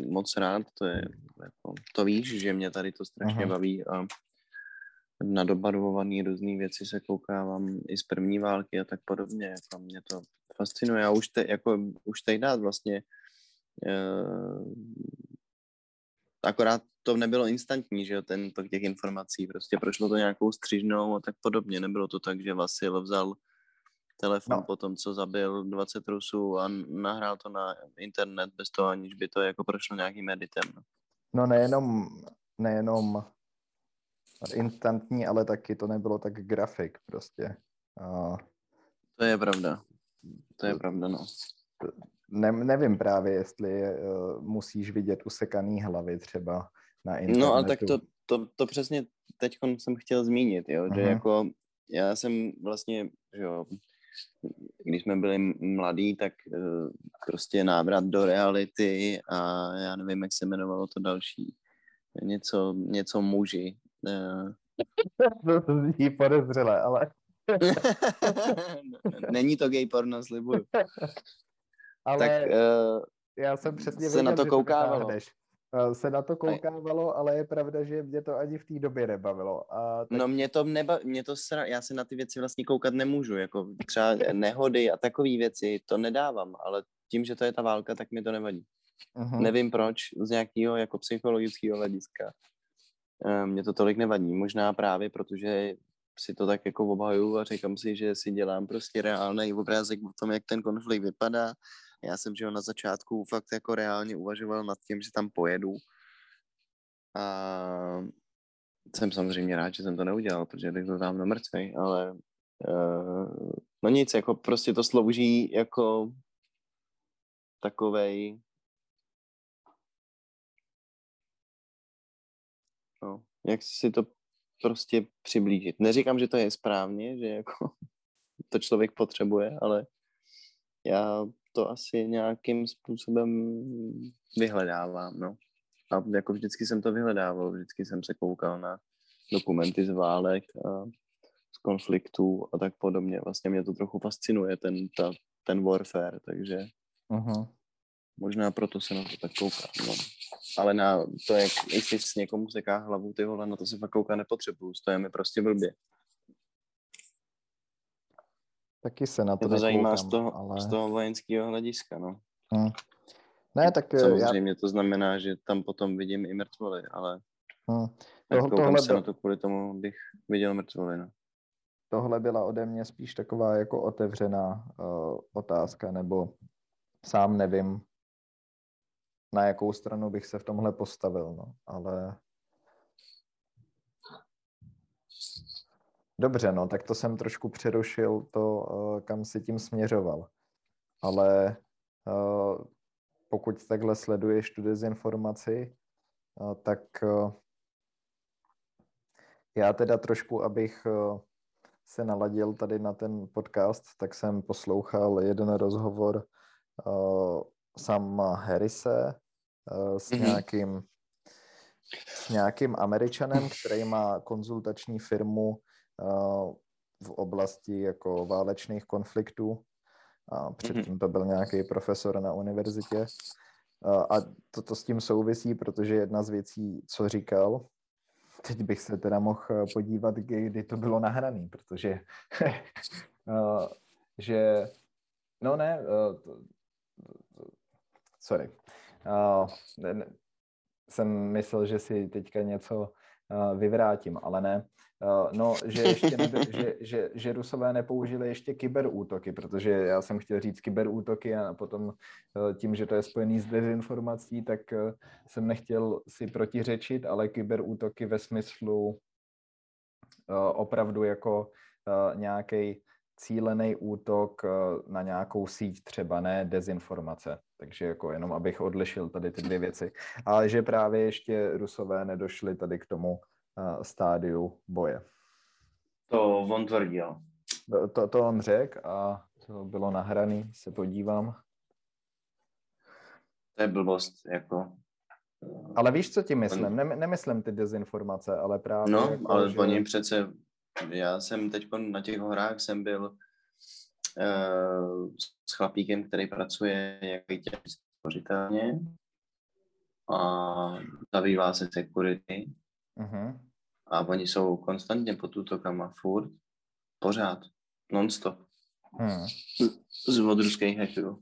moc rád, to je, jako, to víš, že mě tady to strašně Aha. baví a na dobarvované různé věci se koukávám i z první války a tak podobně, jako mě to fascinuje a už, te, jako, už teď dát vlastně uh, akorát to nebylo instantní, že jo, ten tok těch informací, prostě prošlo to nějakou střížnou a tak podobně, nebylo to tak, že Vasil vzal telefon no. po tom, co zabil 20 Rusů a nahrál to na internet bez toho, aniž by to jako prošlo nějakým editem. No, no nejenom, nejenom instantní, ale taky to nebylo tak grafik prostě. A... To je pravda. To je pravda, no. Ne, nevím právě, jestli uh, musíš vidět usekaný hlavy třeba na internetu. No, ale tak to, to, to přesně teď jsem chtěl zmínit, jo, uh-huh. že jako já jsem vlastně, že jo, když jsme byli mladí, tak uh, prostě návrat do reality a já nevím, jak se jmenovalo to další. Něco, něco muži. Uh. to zní podezřele, ale... Není to gay porno, slibuju. Ale tak, uh, já jsem přesně se na to koukával. Se na to koukávalo, ale je pravda, že mě to ani v té době nebavilo. A tak... No mě to neba, mě to sra... já se na ty věci vlastně koukat nemůžu, jako třeba nehody a takové věci, to nedávám, ale tím, že to je ta válka, tak mi to nevadí. Uh-huh. Nevím proč, z nějakého jako psychologického hlediska. Eh, mě to tolik nevadí, možná právě protože si to tak jako obhaju a říkám si, že si dělám prostě reálný obrázek o tom, jak ten konflikt vypadá. Já jsem, že na začátku fakt jako reálně uvažoval nad tím, že tam pojedu. A jsem samozřejmě rád, že jsem to neudělal, protože bych byl dávno mrtvý, ale uh, no nic, jako prostě to slouží jako takovej no, jak si to prostě přiblížit. Neříkám, že to je správně, že jako to člověk potřebuje, ale já to asi nějakým způsobem vyhledávám, no. A jako vždycky jsem to vyhledával, vždycky jsem se koukal na dokumenty z válek a z konfliktů a tak podobně. Vlastně mě to trochu fascinuje, ten, ta, ten warfare, takže uh-huh. Možná proto se na to tak koukám, no. Ale na to, jak jestli s někomu seká hlavu, ty vole, na to se fakt koukat nepotřebuju, to je mi prostě blbě. Taky se na to, to zajímá z toho, ale... z toho vojenského hlediska, no. Hmm. Ne, tak eh, Samozřejmě já... to znamená, že tam potom vidím i mrtvoly, ale hmm. Tohle, tohle se byl... na to kvůli tomu, bych viděl mrtvoly, no. Tohle byla ode mě spíš taková jako otevřená uh, otázka, nebo sám nevím, na jakou stranu bych se v tomhle postavil, no, ale Dobře, no, tak to jsem trošku přerušil to, eh, kam si tím směřoval. Ale eh, pokud takhle sleduješ tu dezinformaci, eh, tak já teda trošku, abych se naladil tady na ten podcast, tak jsem poslouchal jeden rozhovor Sama Harrise s mm-hmm. nějakým s nějakým Američanem, který má konzultační firmu v oblasti jako válečných konfliktů. A předtím mhm. to byl nějaký profesor na univerzitě. A toto s tím souvisí, protože jedna z věcí, co říkal, teď bych se teda mohl podívat, kdy to bylo nahraný, protože že no ne, sorry. Jsem myslel, že si teďka něco vyvrátím, ale ne. Eh, no, že, ještě neby, že, že, že Rusové nepoužili ještě kyberútoky, protože já jsem chtěl říct kyberútoky a potom eh, tím, že to je spojený s dezinformací, tak eh, jsem nechtěl si protiřečit, ale kyberútoky ve smyslu opravdu jako nějaký cílený útok na nějakou síť třeba, ne dezinformace. Takže jako jenom abych odlišil tady ty dvě věci. Ale že právě ještě Rusové nedošli tady k tomu stádiu boje. To on tvrdil. To, to on řekl a to bylo nahraný, se podívám. To je blbost, jako. Ale víš, co ti myslím? Nemyslím ty dezinformace, ale právě... No, jako, ale že... oni přece... Já jsem teď na těch horách jsem byl uh, s chlapíkem, který pracuje jako spořitelně a zabývá se security Uh-huh. A oni jsou konstantně pod útokama, furt, pořád, non-stop. Uh-huh. Z, od ruských hackerů.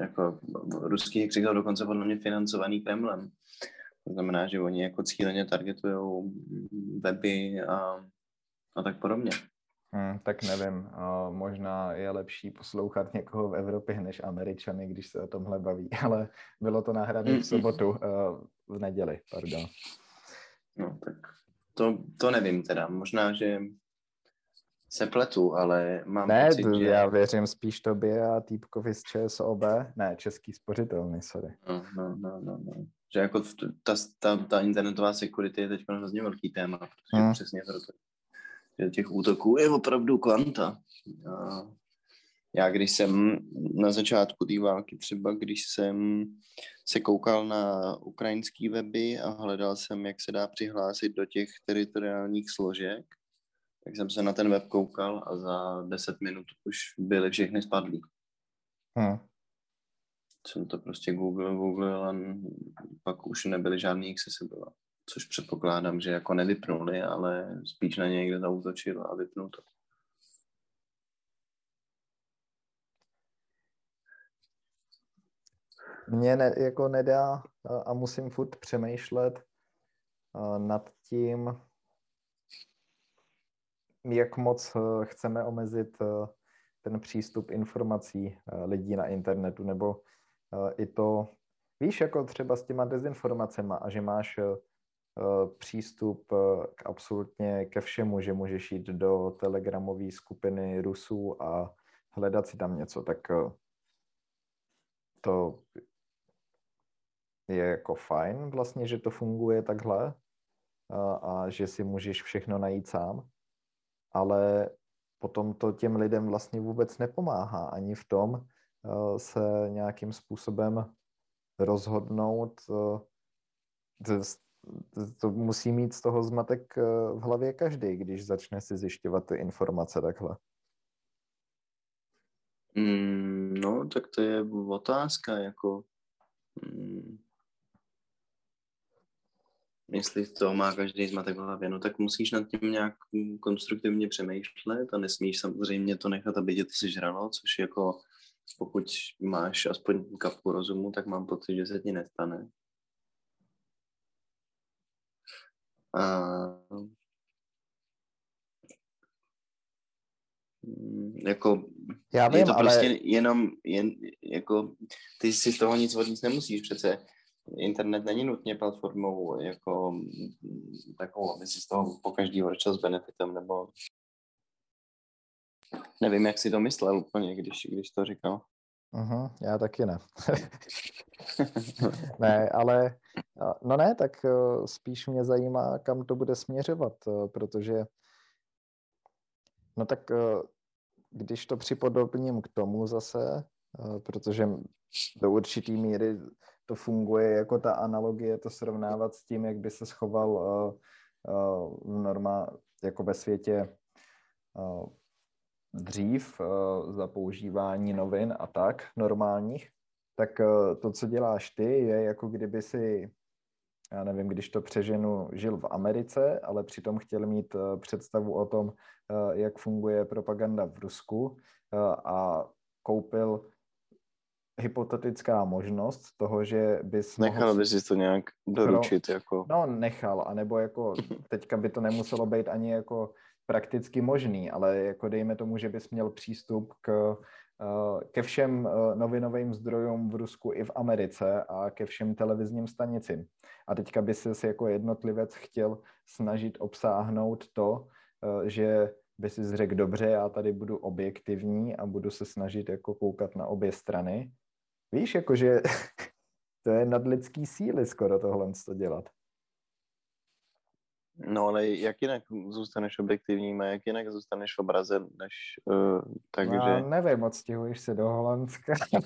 Jako, ruský hackři jsou dokonce podle mě financovaný Kremlem. To znamená, že oni jako cíleně targetují weby a, a tak podobně. Hmm, tak nevím, uh, možná je lepší poslouchat někoho v Evropě než Američany, když se o tomhle baví, ale bylo to nahrané v sobotu, uh, v neděli, pardon. No tak to, to nevím teda, možná, že se pletu, ale mám ne, pocit, že... já věřím spíš tobě a týpkovi z ČSOB, ne, Český spořitelný, sorry. No, no, no, no, no. Že jako ta, ta, ta internetová security je teď hrozně velký téma, protože hmm. přesně proto, těch útoků je opravdu kvanta. A já když jsem na začátku té války, třeba když jsem se koukal na ukrajinský weby a hledal jsem, jak se dá přihlásit do těch teritoriálních složek, tak jsem se na ten web koukal a za 10 minut už byly všechny spadlí. Hmm. Jsem to prostě googlil, googlil a pak už nebyly žádný accessible. Což předpokládám, že jako nevypnuli, ale spíš na ně někde zautočil a vypnul to. Mně ne, jako nedá a musím furt přemýšlet nad tím, jak moc eh, chceme omezit eh, ten přístup informací eh, lidí na internetu, nebo i to, víš, jako třeba s těma dezinformacemi a že máš přístup k absolutně ke všemu, že můžeš jít do telegramové skupiny Rusů a hledat si tam něco, tak to je jako fajn vlastně, že to funguje takhle a, a že si můžeš všechno najít sám ale potom to těm lidem vlastně vůbec nepomáhá ani v tom se nějakým způsobem rozhodnout. To, musí mít z toho zmatek uh, v hlavě každý, když začne si zjišťovat ty informace takhle. Mm, no, tak to je otázka, jako mm, jestli to má každý zmatek v hlavě, no tak musíš nad tím nějak konstruktivně přemýšlet a nesmíš samozřejmě to nechat, aby tě to sežralo, což jako pokud máš aspoň kapku rozumu, tak mám pocit, že se ti nestane. A... Jako, Já vím, je to ale... prostě jenom, jen, jako, ty si z toho nic od nic nemusíš přece internet není nutně platformou jako takovou, aby si z toho po každý vrčel s benefitem, nebo nevím, jak si to myslel úplně, když, když to říkal. Uh-huh, já taky ne. ne, ale no ne, tak spíš mě zajímá, kam to bude směřovat, protože no tak když to připodobním k tomu zase, protože do určitý míry to funguje jako ta analogie, to srovnávat s tím, jak by se schoval uh, uh, norma, jako ve světě uh, dřív uh, za používání novin a tak normálních, tak uh, to, co děláš ty, je jako kdyby si, já nevím, když to přeženu, žil v Americe, ale přitom chtěl mít uh, představu o tom, jak funguje propaganda v Rusku a koupil hypotetická možnost toho, že bys Nechal mohl... by si to nějak doručit, no, jako... No, nechal, anebo jako teďka by to nemuselo být ani jako prakticky možný, ale jako dejme tomu, že bys měl přístup k, uh, ke všem uh, novinovým zdrojům v Rusku i v Americe a ke všem televizním stanicím. A teďka by si jako jednotlivec chtěl snažit obsáhnout to, uh, že by si řekl, dobře, já tady budu objektivní a budu se snažit jako koukat na obě strany, Víš, jakože to je nadlidský síly skoro tohle to dělat. No ale jak jinak zůstaneš objektivním a jak jinak zůstaneš v obraze, než uh, takže... No, nevím, odstěhuješ se do Holandska.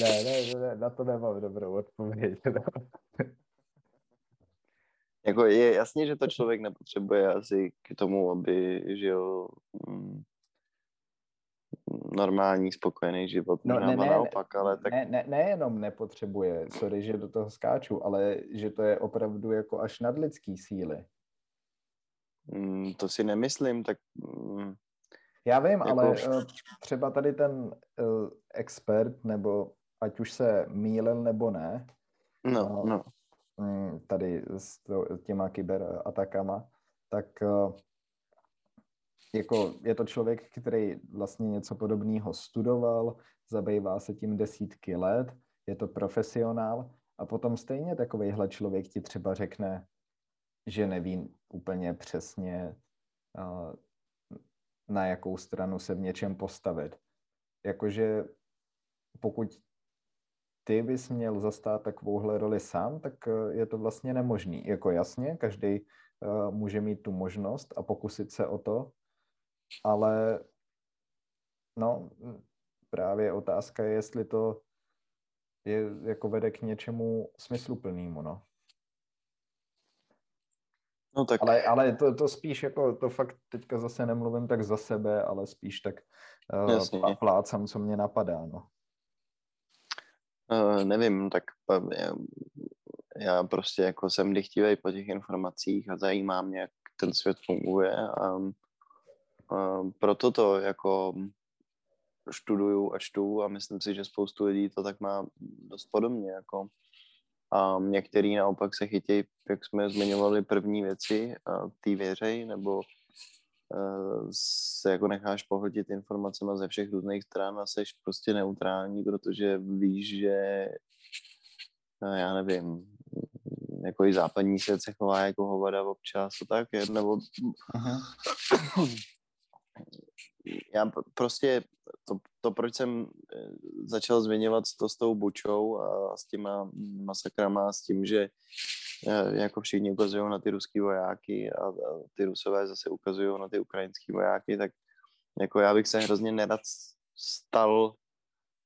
ne, ne, ne, na to nemám dobrou odpověď. No. jako je jasně, že to člověk nepotřebuje asi k tomu, aby žil mm, normální, spokojený život. No, ne, ne, naopak, ale tak... Ne, ne, nejenom nepotřebuje, sorry, že do toho skáču, ale že to je opravdu jako až nadlidský síly. Mm, to si nemyslím, tak... Mm, Já vím, jako... ale uh, třeba tady ten uh, expert, nebo ať už se mýlil nebo ne, no, no. Mm, tady s těma kyberatakama, tak jako je to člověk, který vlastně něco podobného studoval, zabývá se tím desítky let, je to profesionál a potom stejně takovýhle člověk ti třeba řekne, že neví úplně přesně, na jakou stranu se v něčem postavit. Jakože pokud ty bys měl zastát takovouhle roli sám, tak e, je to vlastně nemožný. Jako jasně, každý e, může mít tu možnost a pokusit se o to, ale no, právě otázka je, jestli to je, jako vede k něčemu smysluplnému, no. No tak... Ale, ale to, to spíš jako, to fakt teďka zase nemluvím tak za sebe, ale spíš tak uh, plácám, co mě napadá, no. Uh, nevím, tak já, já prostě jako jsem dychtivý po těch informacích a zajímá mě, jak ten svět funguje a proto to jako študuju a čtu a myslím si, že spoustu lidí to tak má dost podobně. Jako. A některý naopak se chytějí, jak jsme zmiňovali, první věci a ty věřej, nebo se jako necháš pohltit informacemi ze všech různých stran a seš prostě neutrální, protože víš, že já nevím, jako i západní svět se chová jako hovada občas tak, nebo Aha já prostě to, to, proč jsem eh, začal zmiňovat to s tou bučou a s těma masakrama, s tím, že eh, jako všichni ukazují na ty ruský vojáky a, a ty rusové zase ukazují na ty ukrajinský vojáky, tak jako já bych se hrozně nerad stal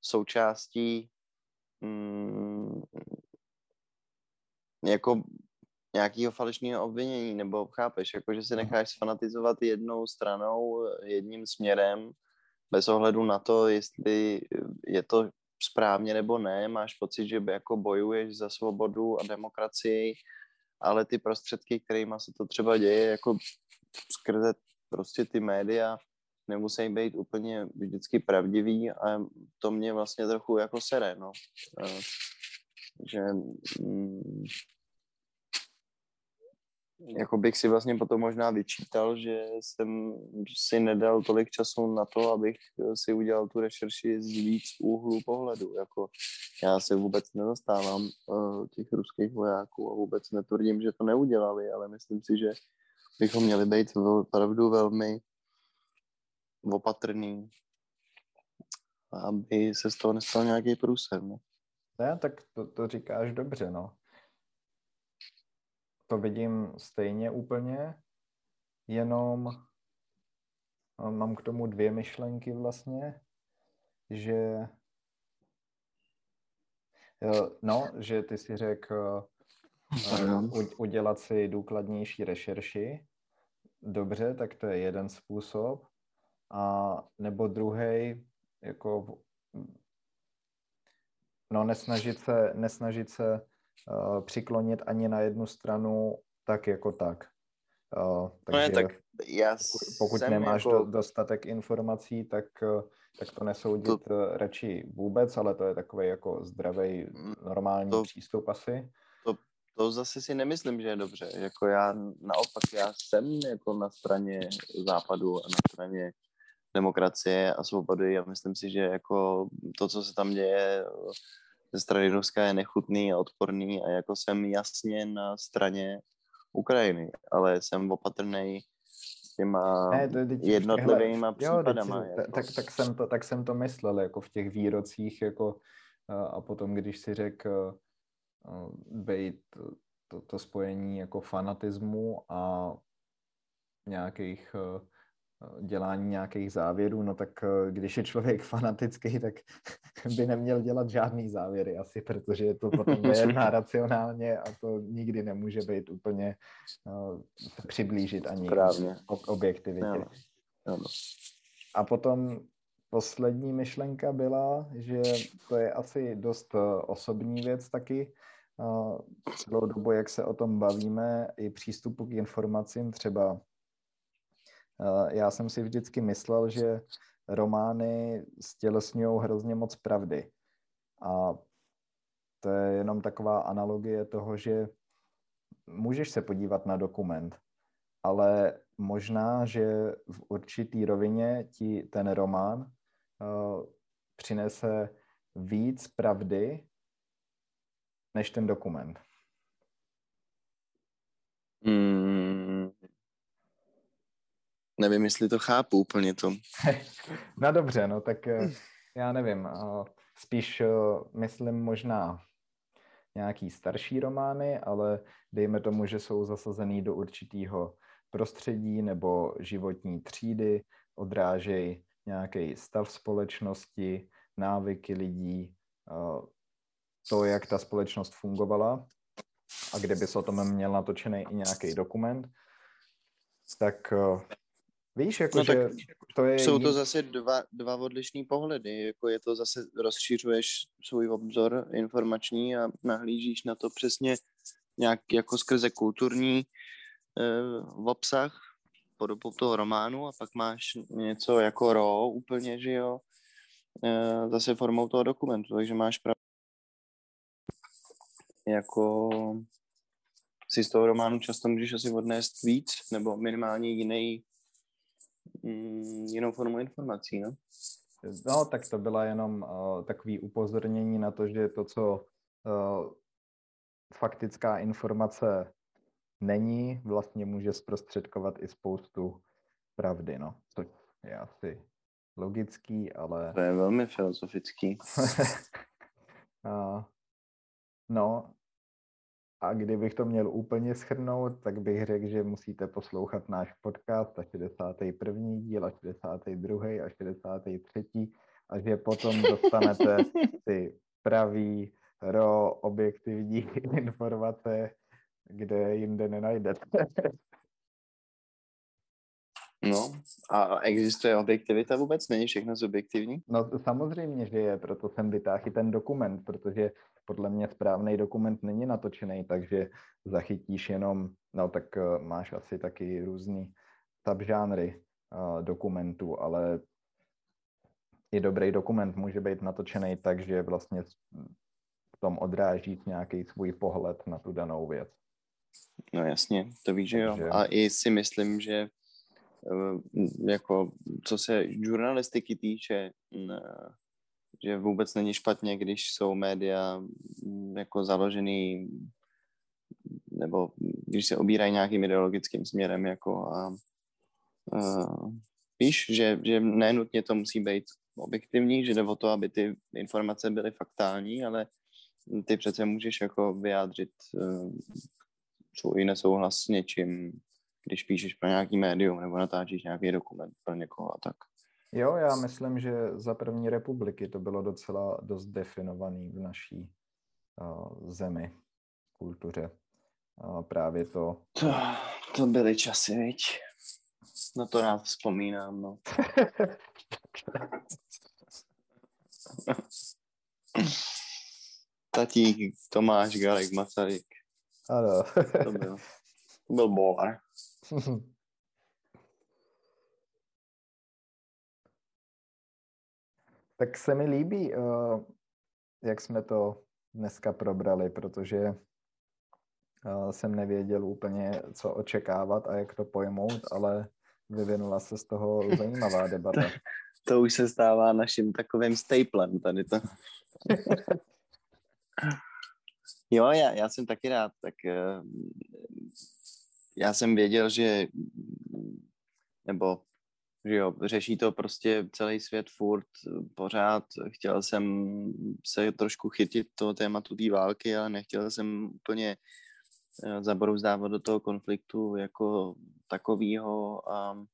součástí mm, jako nějakého falešného obvinění, nebo chápeš, jako že se necháš sfanatizovat jednou stranou, jedním směrem, bez ohledu na to, jestli je to správně nebo ne, máš pocit, že jako bojuješ za svobodu a demokracii, ale ty prostředky, kterými se to třeba děje, jako skrze prostě ty média, nemusí být úplně vždycky pravdivý a to mě vlastně trochu jako sere, no. Že mm, jako bych si vlastně potom možná vyčítal, že jsem si nedal tolik času na to, abych si udělal tu rešerši z víc úhlů pohledu. Jako já se vůbec nedostávám uh, těch ruských vojáků a vůbec netvrdím, že to neudělali, ale myslím si, že bychom měli být opravdu velmi opatrný, aby se z toho nestal nějaký průser. No. Ne, tak to, to říkáš dobře, no to vidím stejně úplně, jenom mám k tomu dvě myšlenky vlastně, že no, že ty si řekl udělat si důkladnější rešerši. Dobře, tak to je jeden způsob. A nebo druhý, jako no nesnažit se, nesnažit se uh, přiklonit ani na jednu stranu tak jako tak. Uh, takže no ne, tak já pokud nemáš jako... do, dostatek informací, tak, uh, tak to nesoudit to... radši vůbec, ale to je takový jako zdravý, mm, normální to... přístup asi. To, to zase si nemyslím, že je dobře. Jako já naopak, já jsem jako na straně západu a na straně demokracie a svobody a myslím si, že jako to, co se tam děje, ze strany Ruska je nechutný a odporný a jako jsem jasně na straně Ukrajiny, ale jsem opatrný s těma ne, to, jednotlivýma případama. Jo, jako. tak, tak, jsem to, tak jsem to myslel, jako v těch výrocích, jako a potom, když si řekl být to, to spojení jako fanatismu a nějakých dělání nějakých závěrů, no tak eh, když je člověk fanatický, tak by neměl dělat žádný závěry asi, protože je to potom nejedná racionálně a to nikdy nemůže být úplně uh, přiblížit ani Správně. k objektivitě. Ano. Ano. A potom poslední myšlenka byla, že to je asi dost eh, osobní věc taky, celou dobu, jak se o tom bavíme, i přístupu k informacím, třeba já jsem si vždycky myslel, že romány stělesňují hrozně moc pravdy. A to je jenom taková analogie toho, že můžeš se podívat na dokument, ale možná, že v určitý rovině ti ten román uh, přinese víc pravdy než ten dokument. Hmm. Nevím, jestli to chápu úplně to. no dobře, no tak eh, já nevím. Spíš eh, myslím možná nějaký starší romány, ale dejme tomu, že jsou zasazený do určitého prostředí nebo životní třídy, odrážejí nějaký stav společnosti, návyky lidí, to, jak ta společnost fungovala a kdyby se o tom měl natočený i nějaký dokument, tak víš, jako, no, že to je... Jsou to zase dva, dva odlišný pohledy, jako je to zase, rozšiřuješ svůj obzor informační a nahlížíš na to přesně nějak jako skrze kulturní uh, obsah, podobou toho románu a pak máš něco jako ro úplně, že jo, uh, zase formou toho dokumentu, takže máš pravdu jako si z toho románu často můžeš asi odnést víc, nebo minimálně jiný, mm, jinou formu informací, no? No, tak to byla jenom uh, takový upozornění na to, že to, co uh, faktická informace není, vlastně může zprostředkovat i spoustu pravdy, no. To je asi logický, ale... To je velmi filozofický. uh, no, a kdybych to měl úplně schrnout, tak bych řekl, že musíte poslouchat náš podcast a 61. díl a 62. a 63. a že potom dostanete ty pravý, ro, objektivní informace, kde jinde nenajdete. No, a existuje objektivita vůbec? Není všechno subjektivní? No samozřejmě, že je, proto jsem vytáhl i ten dokument, protože podle mě správný dokument není natočený, takže zachytíš jenom, no tak uh, máš asi taky různý subžánry uh, dokumentů, ale i dobrý dokument může být natočený tak, že vlastně v tom odráží nějaký svůj pohled na tu danou věc. No jasně, to víš, že jo. A i si myslím, že eh, jako co se žurnalistiky týče, že vůbec není špatně, když jsou média mm, jako založený nebo když se obírají nějakým ideologickým směrem jako a, a víš, že, že nenutně to musí být objektivní, že jde o to, aby ty informace byly faktální, ale ty přece můžeš jako vyjádřit uh, svůj nesouhlas s něčím, když píšeš pro nějaký médium nebo natáčíš nějaký dokument pro někoho a tak. Jo, já myslím, že za první republiky to bylo docela dost definovaný v naší uh, zemi, kultuře. Uh, právě to... to... To byly časy, viď? Na to rád vzpomínám, no. Tatík Tomáš Garek Masaryk. Ano. to byl, to byl bolar. Tak se mi líbí, uh, jak jsme to dneska probrali, protože uh, jsem nevěděl úplně, co očekávat a jak to pojmout, ale vyvinula se z toho zajímavá debata. to, to už se stává naším takovým staplem tady to. jo, já, já jsem taky rád, tak uh, já jsem věděl, že nebo že jo, řeší to prostě celý svět furt, pořád. Chtěl jsem se trošku chytit toho tématu té války, ale nechtěl jsem úplně eh, zabrouzdávat do toho konfliktu jako takovýho a,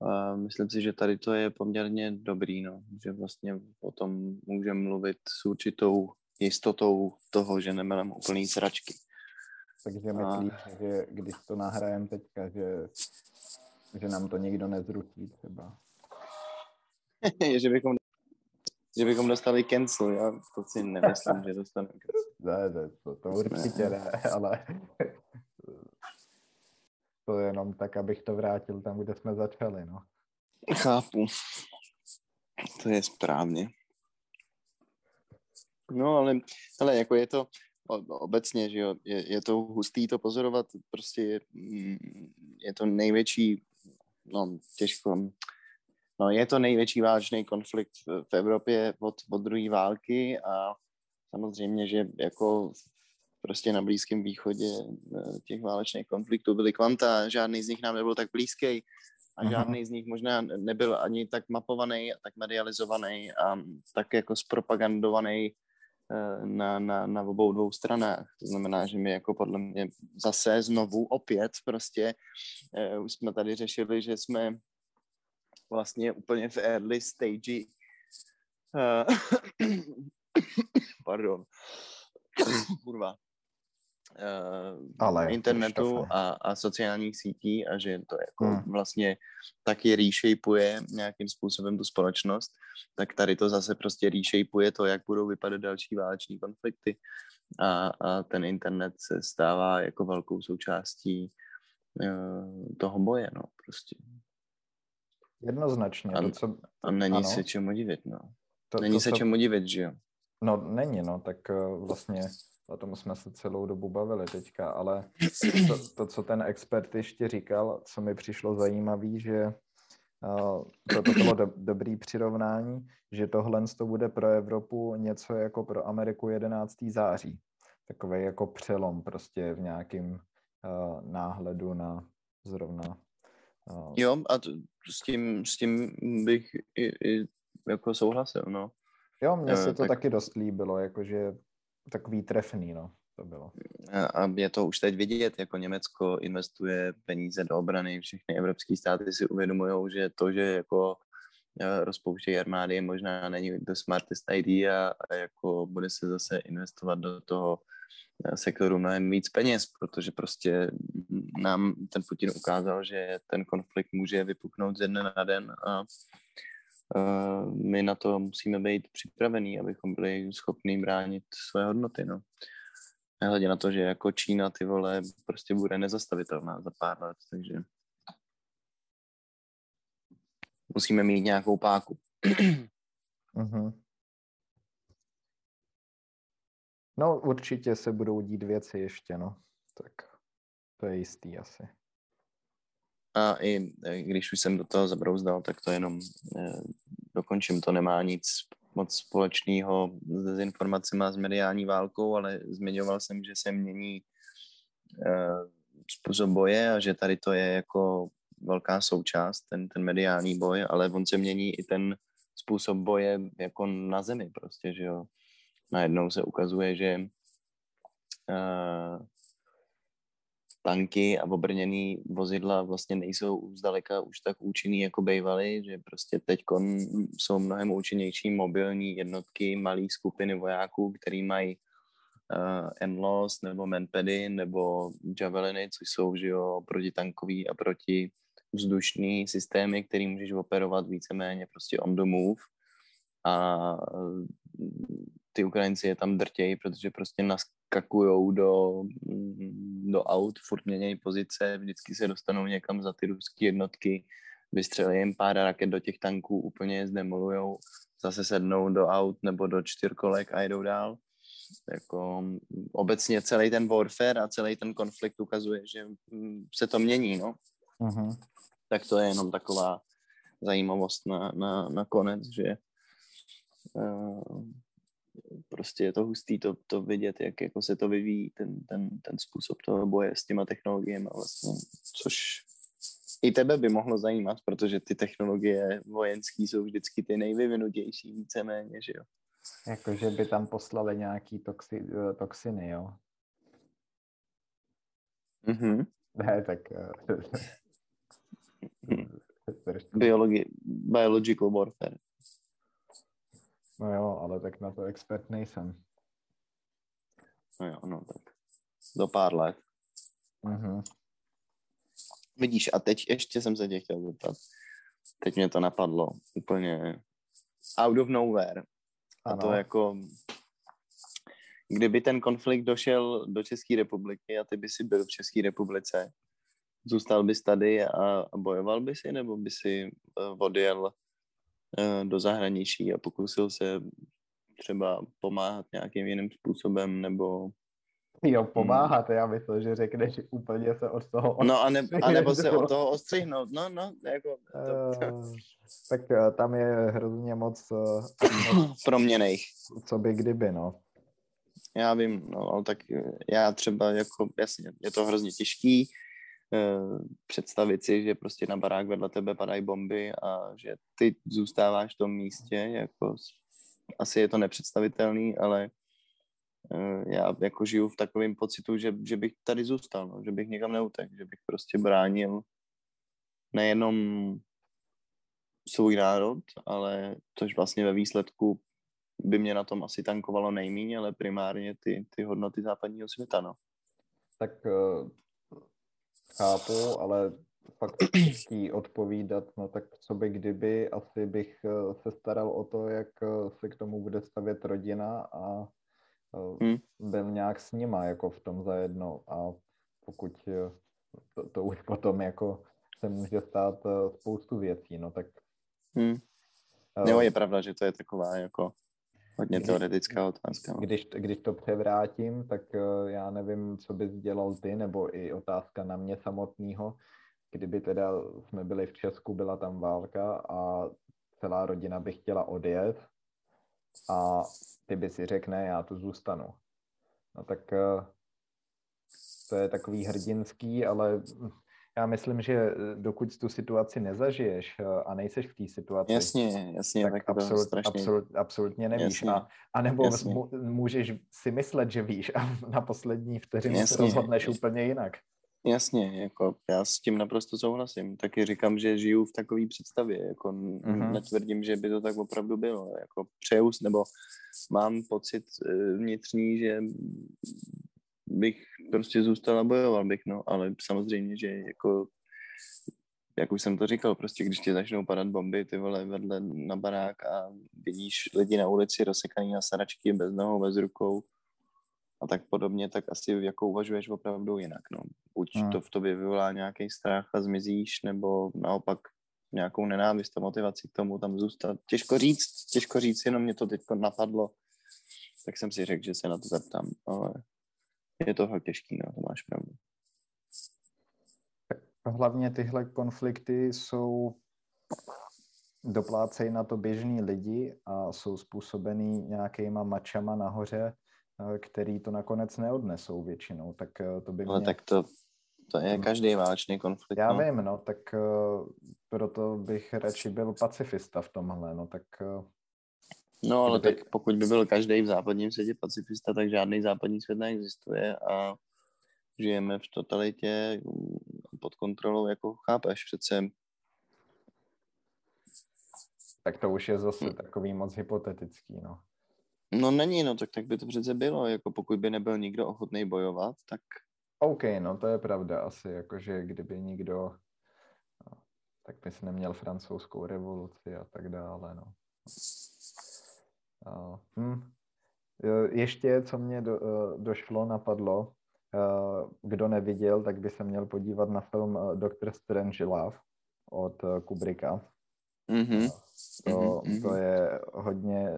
a myslím si, že tady to je poměrně dobrý, no, že vlastně o tom můžeme mluvit s určitou jistotou toho, že nemelem úplný sračky. Takže a... že když to nahrajeme teďka, že že nám to nikdo nezruší třeba. že, bychom, že bychom dostali cancel, já to si nemyslím, že dostaneme cancel. Ne, ne, to, to určitě ne, ale to je jenom tak, abych to vrátil tam, kde jsme začali, no. Chápu. To je správně. No, ale, ale jako je to obecně, že jo, je, je to hustý to pozorovat, prostě je, mm, je to největší, no těžko, no je to největší válečný konflikt v Evropě od, od druhé války a samozřejmě, že jako prostě na Blízkém východě eh, těch válečných konfliktů byly kvanta, žádný z nich nám nebyl tak blízký a Aha. žádný z nich možná nebyl ani tak mapovaný, tak medializovaný a tak jako zpropagandovaný na, na, na obou dvou stranách. To znamená, že my jako podle mě zase znovu opět prostě uh, už jsme tady řešili, že jsme vlastně úplně v early stage uh, pardon, kurva, Ale internetu a, a sociálních sítí a že to jako hmm. vlastně taky reshapeuje nějakým způsobem tu společnost, tak tady to zase prostě reshapeuje to, jak budou vypadat další váleční konflikty a, a ten internet se stává jako velkou součástí uh, toho boje, no prostě. Jednoznačně. A, to, co... a není ano. se čemu divit, no. To, není to, se co... čemu divit, že jo? No není, no, tak uh, vlastně o tom jsme se celou dobu bavili teďka, ale to, to co ten expert ještě říkal, co mi přišlo zajímavé, že uh, to, to bylo do, dobrý přirovnání, že tohle to bude pro Evropu něco jako pro Ameriku 11. září. Takový jako přelom prostě v nějakém uh, náhledu na zrovna Uh, jo, a to, s, tím, s tím bych i, i jako souhlasil, no. Jo, mně se to tak... taky dost líbilo, jakože takový trefný, no, to bylo. A je to už teď vidět, jako Německo investuje peníze do obrany, všechny evropské státy si uvědomují, že to, že jako e, rozpouštějí armády, možná není the smartest idea a jako bude se zase investovat do toho e, sektoru mnohem víc peněz, protože prostě nám ten Putin ukázal, že ten konflikt může vypuknout ze dne na den a my na to musíme být připravení, abychom byli schopni bránit své hodnoty, no. Nehledě na to, že jako Čína, ty vole, prostě bude nezastavitelná za pár let, takže musíme mít nějakou páku. uh-huh. No určitě se budou dít věci ještě, no. Tak to je jistý asi. A i e, když už jsem do toho zabrouzdal, tak to jenom eh, dokončím. To nemá nic moc společného s dezinformacemi a s mediální válkou, ale zmiňoval jsem, že se mění eh, způsob boje a že tady to je jako velká součást, ten, ten mediální boj, ale on se mění i ten způsob boje jako na zemi prostě, že jo. Najednou se ukazuje, že uh, tanky a obrněný vozidla vlastně nejsou zdaleka už tak účinný, jako bývaly, že prostě teď jsou mnohem účinnější mobilní jednotky, malé skupiny vojáků, který mají uh, NLOS nebo manpady nebo javeliny, což jsou že jo, protitankový a proti vzdušný systémy, který můžeš operovat víceméně prostě on the move. A ty Ukrajinci je tam drtějí, protože prostě naskakujou do, do aut, furt měnějí pozice, vždycky se dostanou někam za ty ruské jednotky, vystřelí jim pár raket do těch tanků, úplně je zdemolujou, zase sednou do aut nebo do čtyřkolek a jdou dál. Jako, obecně celý ten warfare a celý ten konflikt ukazuje, že se to mění, no. Uh-huh. Tak to je jenom taková zajímavost na, na, na konec, že uh, prostě je to hustý to, to vidět, jak jako se to vyvíjí, ten, ten, ten způsob toho boje s těma technologiemi vlastně, což i tebe by mohlo zajímat, protože ty technologie vojenské jsou vždycky ty nejvyvinutější víceméně, že jo. Jakože by tam poslali nějaký toxi, toxiny, jo? Mhm. Ne, tak... Biologi- biological warfare. No jo, ale tak na to expert nejsem. No jo, no tak do pár let. Uh-huh. Vidíš, a teď ještě jsem se tě chtěl zeptat. Teď mě to napadlo úplně out of nowhere. A ano. to jako, kdyby ten konflikt došel do České republiky a ty by si byl v České republice, zůstal bys tady a, a bojoval by si, nebo by si uh, odjel Eh, do zahraničí a pokusil se třeba pomáhat nějakým jiným způsobem, nebo Jo, pomáhat, já myslím, že řekneš úplně se od toho No a, ne, a nebo se od toho ostřihnout, no, no, jako... To, to. Uh, tak uh, tam je hrozně moc uh, proměných. Co by kdyby, no. Já vím, no, ale tak já třeba jako, jasně, je to hrozně těžký představit si, že prostě na barák vedle tebe padají bomby a že ty zůstáváš v tom místě, jako asi je to nepředstavitelný, ale Eh, já jako žiju v takovém pocitu, že, že bych tady zůstal, no, že bych někam neutek, že bych prostě bránil nejenom svůj národ, ale což vlastně ve výsledku by mě na tom asi tankovalo nejméně, ale primárně ty, ty hodnoty západního světa, no. Tak uh, chápu, ale fakt chtí odpovídat, no tak co by kdyby, asi bych uh, se staral o to, jak uh, se k tomu bude stavět rodina a hmm. byl nějak s nima jako v tom zajedno a pokud eh, to, to už potom jako se může stát eh, spoustu věcí, no tak... Hmm. Jo, je pravda, že to je taková jako hodně když, teoretická otázka. No. Když, když to převrátím, tak já nevím, co bys dělal ty, nebo i otázka na mě samotného, kdyby teda jsme byli v Česku, byla tam válka a celá rodina by chtěla odjet a ty by si řekne, já tu zůstanu. No tak eh, to je takový hrdinský, ale já myslím, že dokud tu situaci nezažiješ eh, a nejseš v té situaci, jasně, jasně, tak, tak absolut, absolut, absolutně nevíš. Jasně, a, a nebo jasně. můžeš si myslet, že víš a na poslední vteřinu se rozhodneš jasně. úplně jinak. Jasně, jako já s tím naprosto souhlasím. Taky říkám, že žiju v takové představě, jako mm-hmm. netvrdím, že by to tak opravdu bylo. Jako přeju, nebo mám pocit eh, vnitřní, že bych prostě zůstal a bojoval bych, no, ale samozřejmě, že jako jak už jsem to říkal, prostě když ti začnou padat bomby, ty vole, vedle na barák a vidíš lidi na ulici rozsekaný na saračky, bez nohou, bez rukou, a tak podobně, tak asi jako uvažuješ opravdu jinak. No. Buď hmm. to v tobě vyvolá nějaký strach a zmizíš, nebo naopak nějakou nenávist a motivaci k tomu tam zůstat. Těžko říct, těžko říct, jenom mě to teď napadlo, tak jsem si řekl, že se na to zeptám, ale je to fakt těžký, no, to máš pravdu. Hlavně tyhle konflikty jsou doplácejí na to běžní lidi a jsou způsobený nějakýma mačama nahoře, Eh, který to nakonec neodnesou většinou, tak eh, to by mě... Ale tak to, to je každý válečný konflikt. Já no. vím, no, tak uh, proto bych radši byl pacifista v tomhle, no, tak... No, ale kdyby... tak pokud by byl každý v západním světě pacifista, tak žádný západní svět neexistuje a žijeme v totalitě mm, pod kontrolou, jako chápeš, přece... Tak to už je zase hmm. takový moc hypotetický, no. No není, no tak, tak by to přece bylo, jako pokud by nebyl nikdo ochotný bojovat, tak... OK, no to je pravda asi, jakože kdyby nikdo, no, tak bys neměl francouzskou revoluci a tak dále, no. Uh, hm. Ještě, co mě do, uh, došlo, napadlo, uh, kdo neviděl, tak by se měl podívat na film Doctor Strange Love od Kubricka. Mm-hmm. To, mm-hmm. to je hodně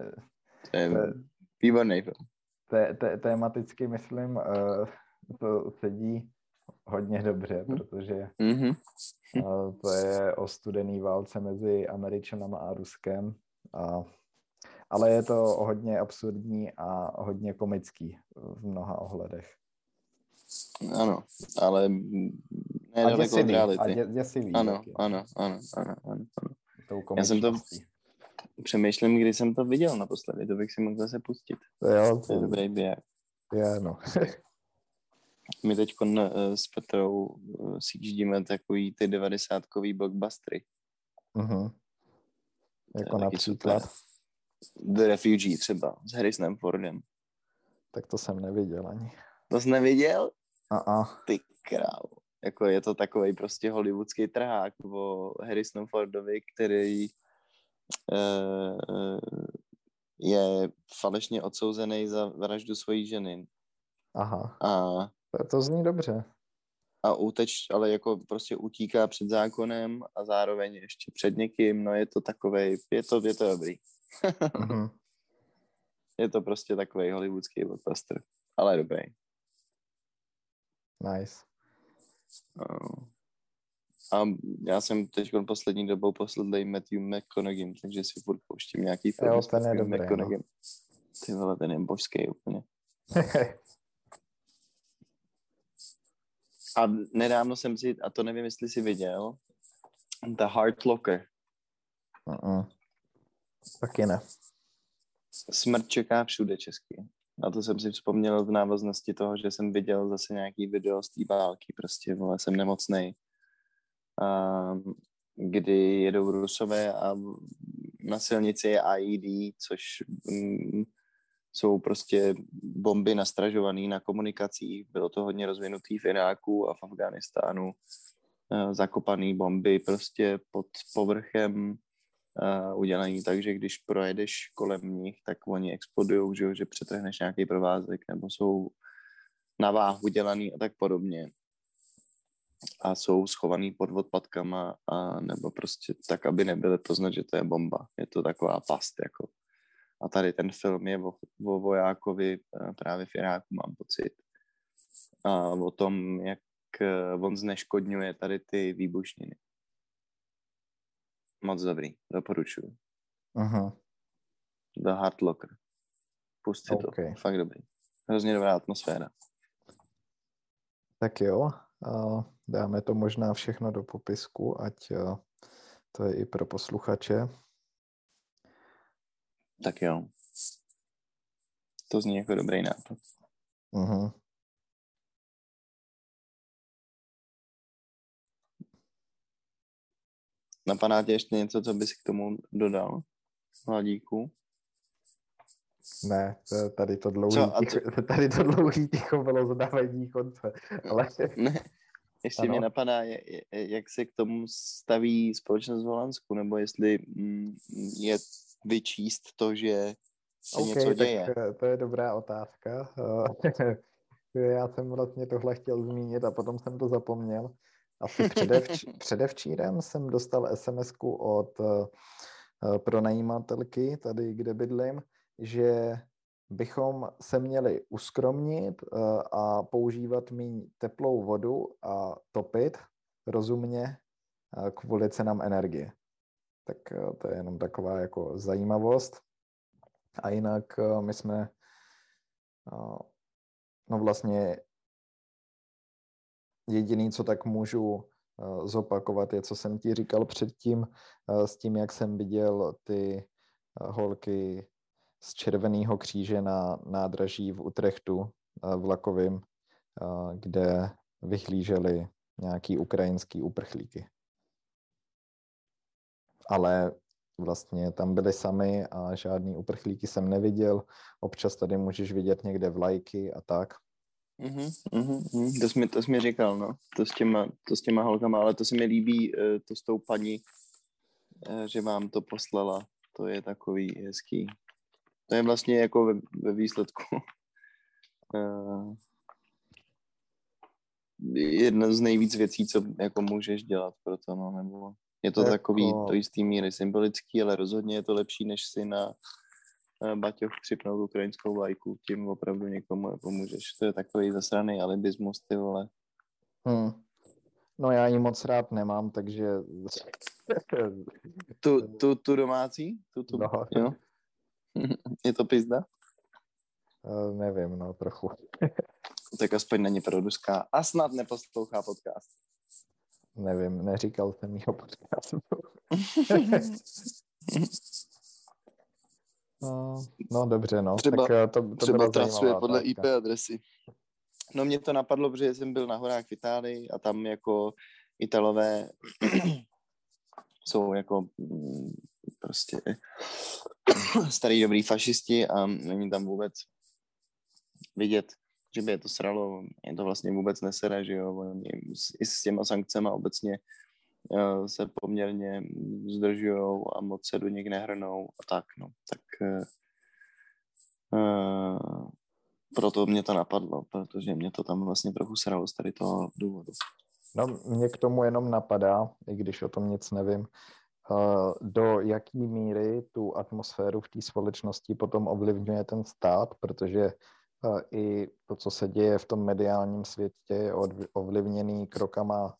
to je výborný film. Té, té, tématicky, myslím, uh, to sedí hodně dobře, hm. protože mm-hmm. uh, to je o studený válce mezi Američanama a Ruskem. A, ale je to hodně absurdní a hodně komický v mnoha ohledech. Ano, ale ne a děsivý, od A dě, děsivý. Ano, ano, ano, ano, ano, ano. Já jsem to, Přemýšlím, kdy jsem to viděl naposledy, to bych si mohl zase pustit. Jo, to je dobrý běh. Je, no. My teď uh, s Petrou uh, sjíždíme takový ty devadesátkový blockbustery. Uh-huh. Jako například? Super. The Refugee třeba, s Harrisonem Fordem. Tak to jsem neviděl ani. To jsi neviděl? Uh-uh. Ty krávo. Jako je to takový prostě hollywoodský trhák o Harrison Fordovi, který Eh, je falešně odsouzený za vraždu svojí ženy. Aha. A, to zní dobře. A úteč, ale jako prostě utíká před zákonem a zároveň ještě před někým, no je to takovej, je to, je to dobrý. Mm-hmm. je to prostě takový hollywoodský blockbuster, ale dobrý. Nice. Uh, a já jsem teď poslední dobou posledný Matthew McConaughey, takže si furt pouštím nějaký film Jo, ten je dobrý, no. Ty vole, ten je božský úplně. A nedávno jsem si, a to nevím, jestli jsi viděl, The Heart Locker. Mm-mm. Taky ne. Smrt čeká všude česky. Na to jsem si vzpomněl v návaznosti toho, že jsem viděl zase nějaký video z té války, prostě, vole, jsem nemocnej. A, kdy jedou Rusové a na silnici je IED, což mm, jsou prostě bomby nastražované na komunikacích. Bylo to hodně rozvinutý v Iráku a v Afganistánu. Eh, Zakopaný bomby prostě pod povrchem udělaný tak, že když projedeš kolem nich, tak oni explodují, že, že přetrhneš nějaký provázek, nebo jsou na váhu dělaný a tak podobně. A jsou schovaný pod odpadkama, a nebo prostě tak, aby nebyly poznat, že to je bomba. Je to taková past, jako. A tady ten film je o, o vojákovi eh, právě v Iráku, mám pocit. A o tom, jak eh, on zneškodňuje tady ty výbušniny. Moc dobrý, doporučuji. Aha. The Hard Locker. Pusti to, OK. fakt dobrý. Hrozně dobrá atmosféra. Tak jo, dáme to možná všechno do popisku, ať to je i pro posluchače. Tak jo. To zní jako dobrý nápad. Mhm. Napadá tě ještě něco, co bys k tomu dodal? Hladíku? Ne, to- tady to dlouhý, Co, a ticho, tady to dlouhý ticho bylo zadávání konce, ale Ne, ještě Ano. mě napadá, jak se k tomu staví společnost v Holandsku, nebo jestli mm, je vyčíst to, že se něco OK, děje. tak eh, to je dobrá otázka. Eh, Já jsem vlastně tohle chtěl zmínit a potom jsem to zapomněl. Asi předevč, předevčírem jsem dostal sms od eh, eh, pronajímatelky tady, kde bydlím, že bychom se měli uskromnit eh, a používat méně teplou vodu a topit rozumně kvůli cenám energie. Tak to je jenom taková jako zajímavost. A jinak my jsme, no vlastně jediný, co tak můžu eh, zopakovat, je, co jsem ti říkal předtím, eh, s tím, jak jsem viděl ty eh, holky z Červeného kříže na nádraží v Utrechtu vlakovým, kde vyhlíželi nějaký ukrajinský uprchlíky. Ale vlastně tam byli sami a žádný uprchlíky jsem neviděl. Občas tady můžeš vidět někde vlajky a tak. Mhm, mhm, mhm. To, jsi mi, to jsi mi říkal, no. To s, těma, to s těma holkama, ale to se mi líbí, eh, to s tou paní, eh, že vám to poslala. To je takový hezký. To je vlastně jako ve, ve výsledku eh, jedna z nejvíc věcí, co jako můžeš dělat pro to, no, nebo je to Jako- takový do jistý míry symbolický, ale rozhodně je to lepší, než si na Baťoch připnout ukrajinskou vlajku, tím opravdu někomu nepomůžeš. To je takový zasraný alibismus, ty vole. Hmm. No já ji moc rád nemám, takže Tu, tu, tu domácí? Tu, tu, No. jo? je to pizda? eh, nevím, no trochu. Tak aspoň není produská. A snad neposlouchá podcast. Nevím, neříkal jsem jeho podcastu. No, no dobře, no. Třeba- tak eh, to, to Třeba trasuje podle. IP adresy. No mě to napadlo, protože jsem byl na horách v Itálii a tam jako Italové jsou jako mm, prostě starý dobrý fašisti a není tam vůbec vidět, že by je to sralo. Je to vlastně vůbec nesere, že jo. Oni s- i s těma sankcemi obecně se poměrně zdržují a moc se do nich nehrnou a tak, no. Tak eh, eh, proto mě to napadlo, protože mě to tam vlastně trochu sralo z tady toho důvodu. No, mě k tomu jenom napadá, i když o tom nic nevím, do jaký míry tu atmosféru v té společnosti potom ovlivňuje ten stát, protože i to, co se děje v tom mediálním světě, je ovlivněný krokama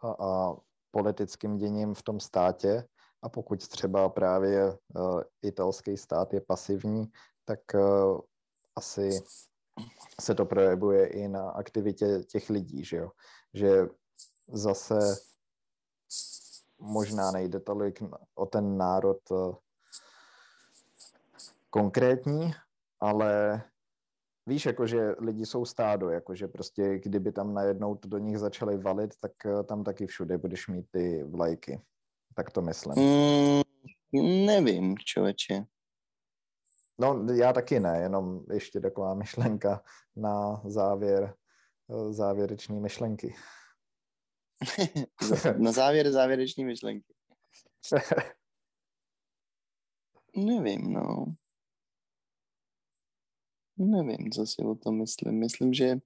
a, a politickým děním v tom státě. A pokud třeba právě uh, italský stát je pasivní, tak uh, asi se to projevuje i na aktivitě těch lidí, že jo. Že zase možná nejde tolik o ten národ uh, konkrétní, ale víš, jakože lidi jsou stádo, jakože prostě kdyby tam najednou to do nich začali valit, tak uh, tam taky všude budeš mít ty vlajky. Tak to myslím. Mm, nevím, člověče. No, já taky ne, jenom ještě taková myšlenka na závěr, eh, závěreční myšlenky. na závěr závěreční myšlenky. Nevím, no. Nevím, co si o tom myslím. Myslím, že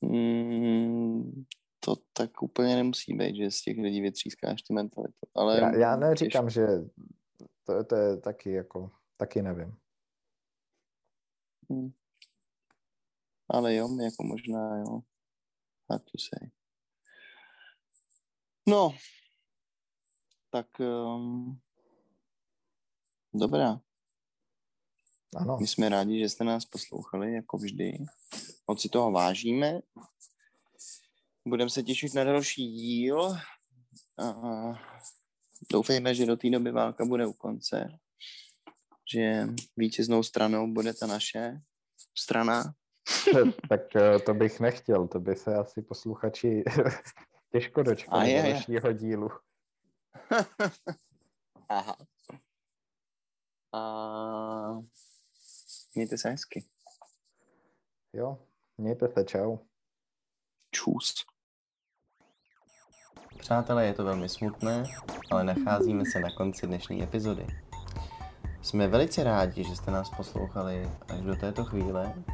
mm, to tak úplně nemusí být, že z těch lidí vytřískáš tu mentalitu. Ale já, já neříkám, těžko. že to, to je taky jako, taky nevím. Hmm. Ale jo, jako možná jo. Hard to say. No, tak um, dobrá. Ano. My jsme rádi, že jste nás poslouchali, jako vždy. Moc si toho vážíme. Budeme se těšit na další díl. A doufejme, že do té doby válka bude u konce. Že vítěznou stranou bude ta naše strana. tak eh, to bych nechtěl, to by se asi posluchači těžko dočkali do dalšího dílu. Aha. A mějte se hezky. Jo, mějte se, čau. Čus. Přátelé, je to velmi smutné, ale nacházíme se na konci dnešní epizody. Jsme velice rádi, že jste nás poslouchali až do této chvíle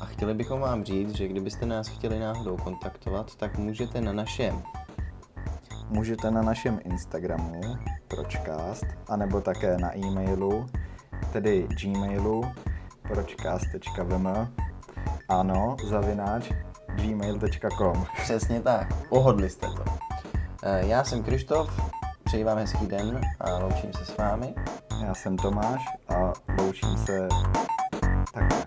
a chtěli bychom vám říct, že kdybyste nás chtěli náhodou kontaktovat, tak můžete na našem Můžete na našem Instagramu pročcast, anebo také na e-mailu, tedy gmailu pročcast.vm ano, zavináč gmail.com Přesně tak, pohodli jste to. Eh, já jsem Krištof, přeji vám hezký den a loučím se s vámi. Já jsem Tomáš a loučím se takhle.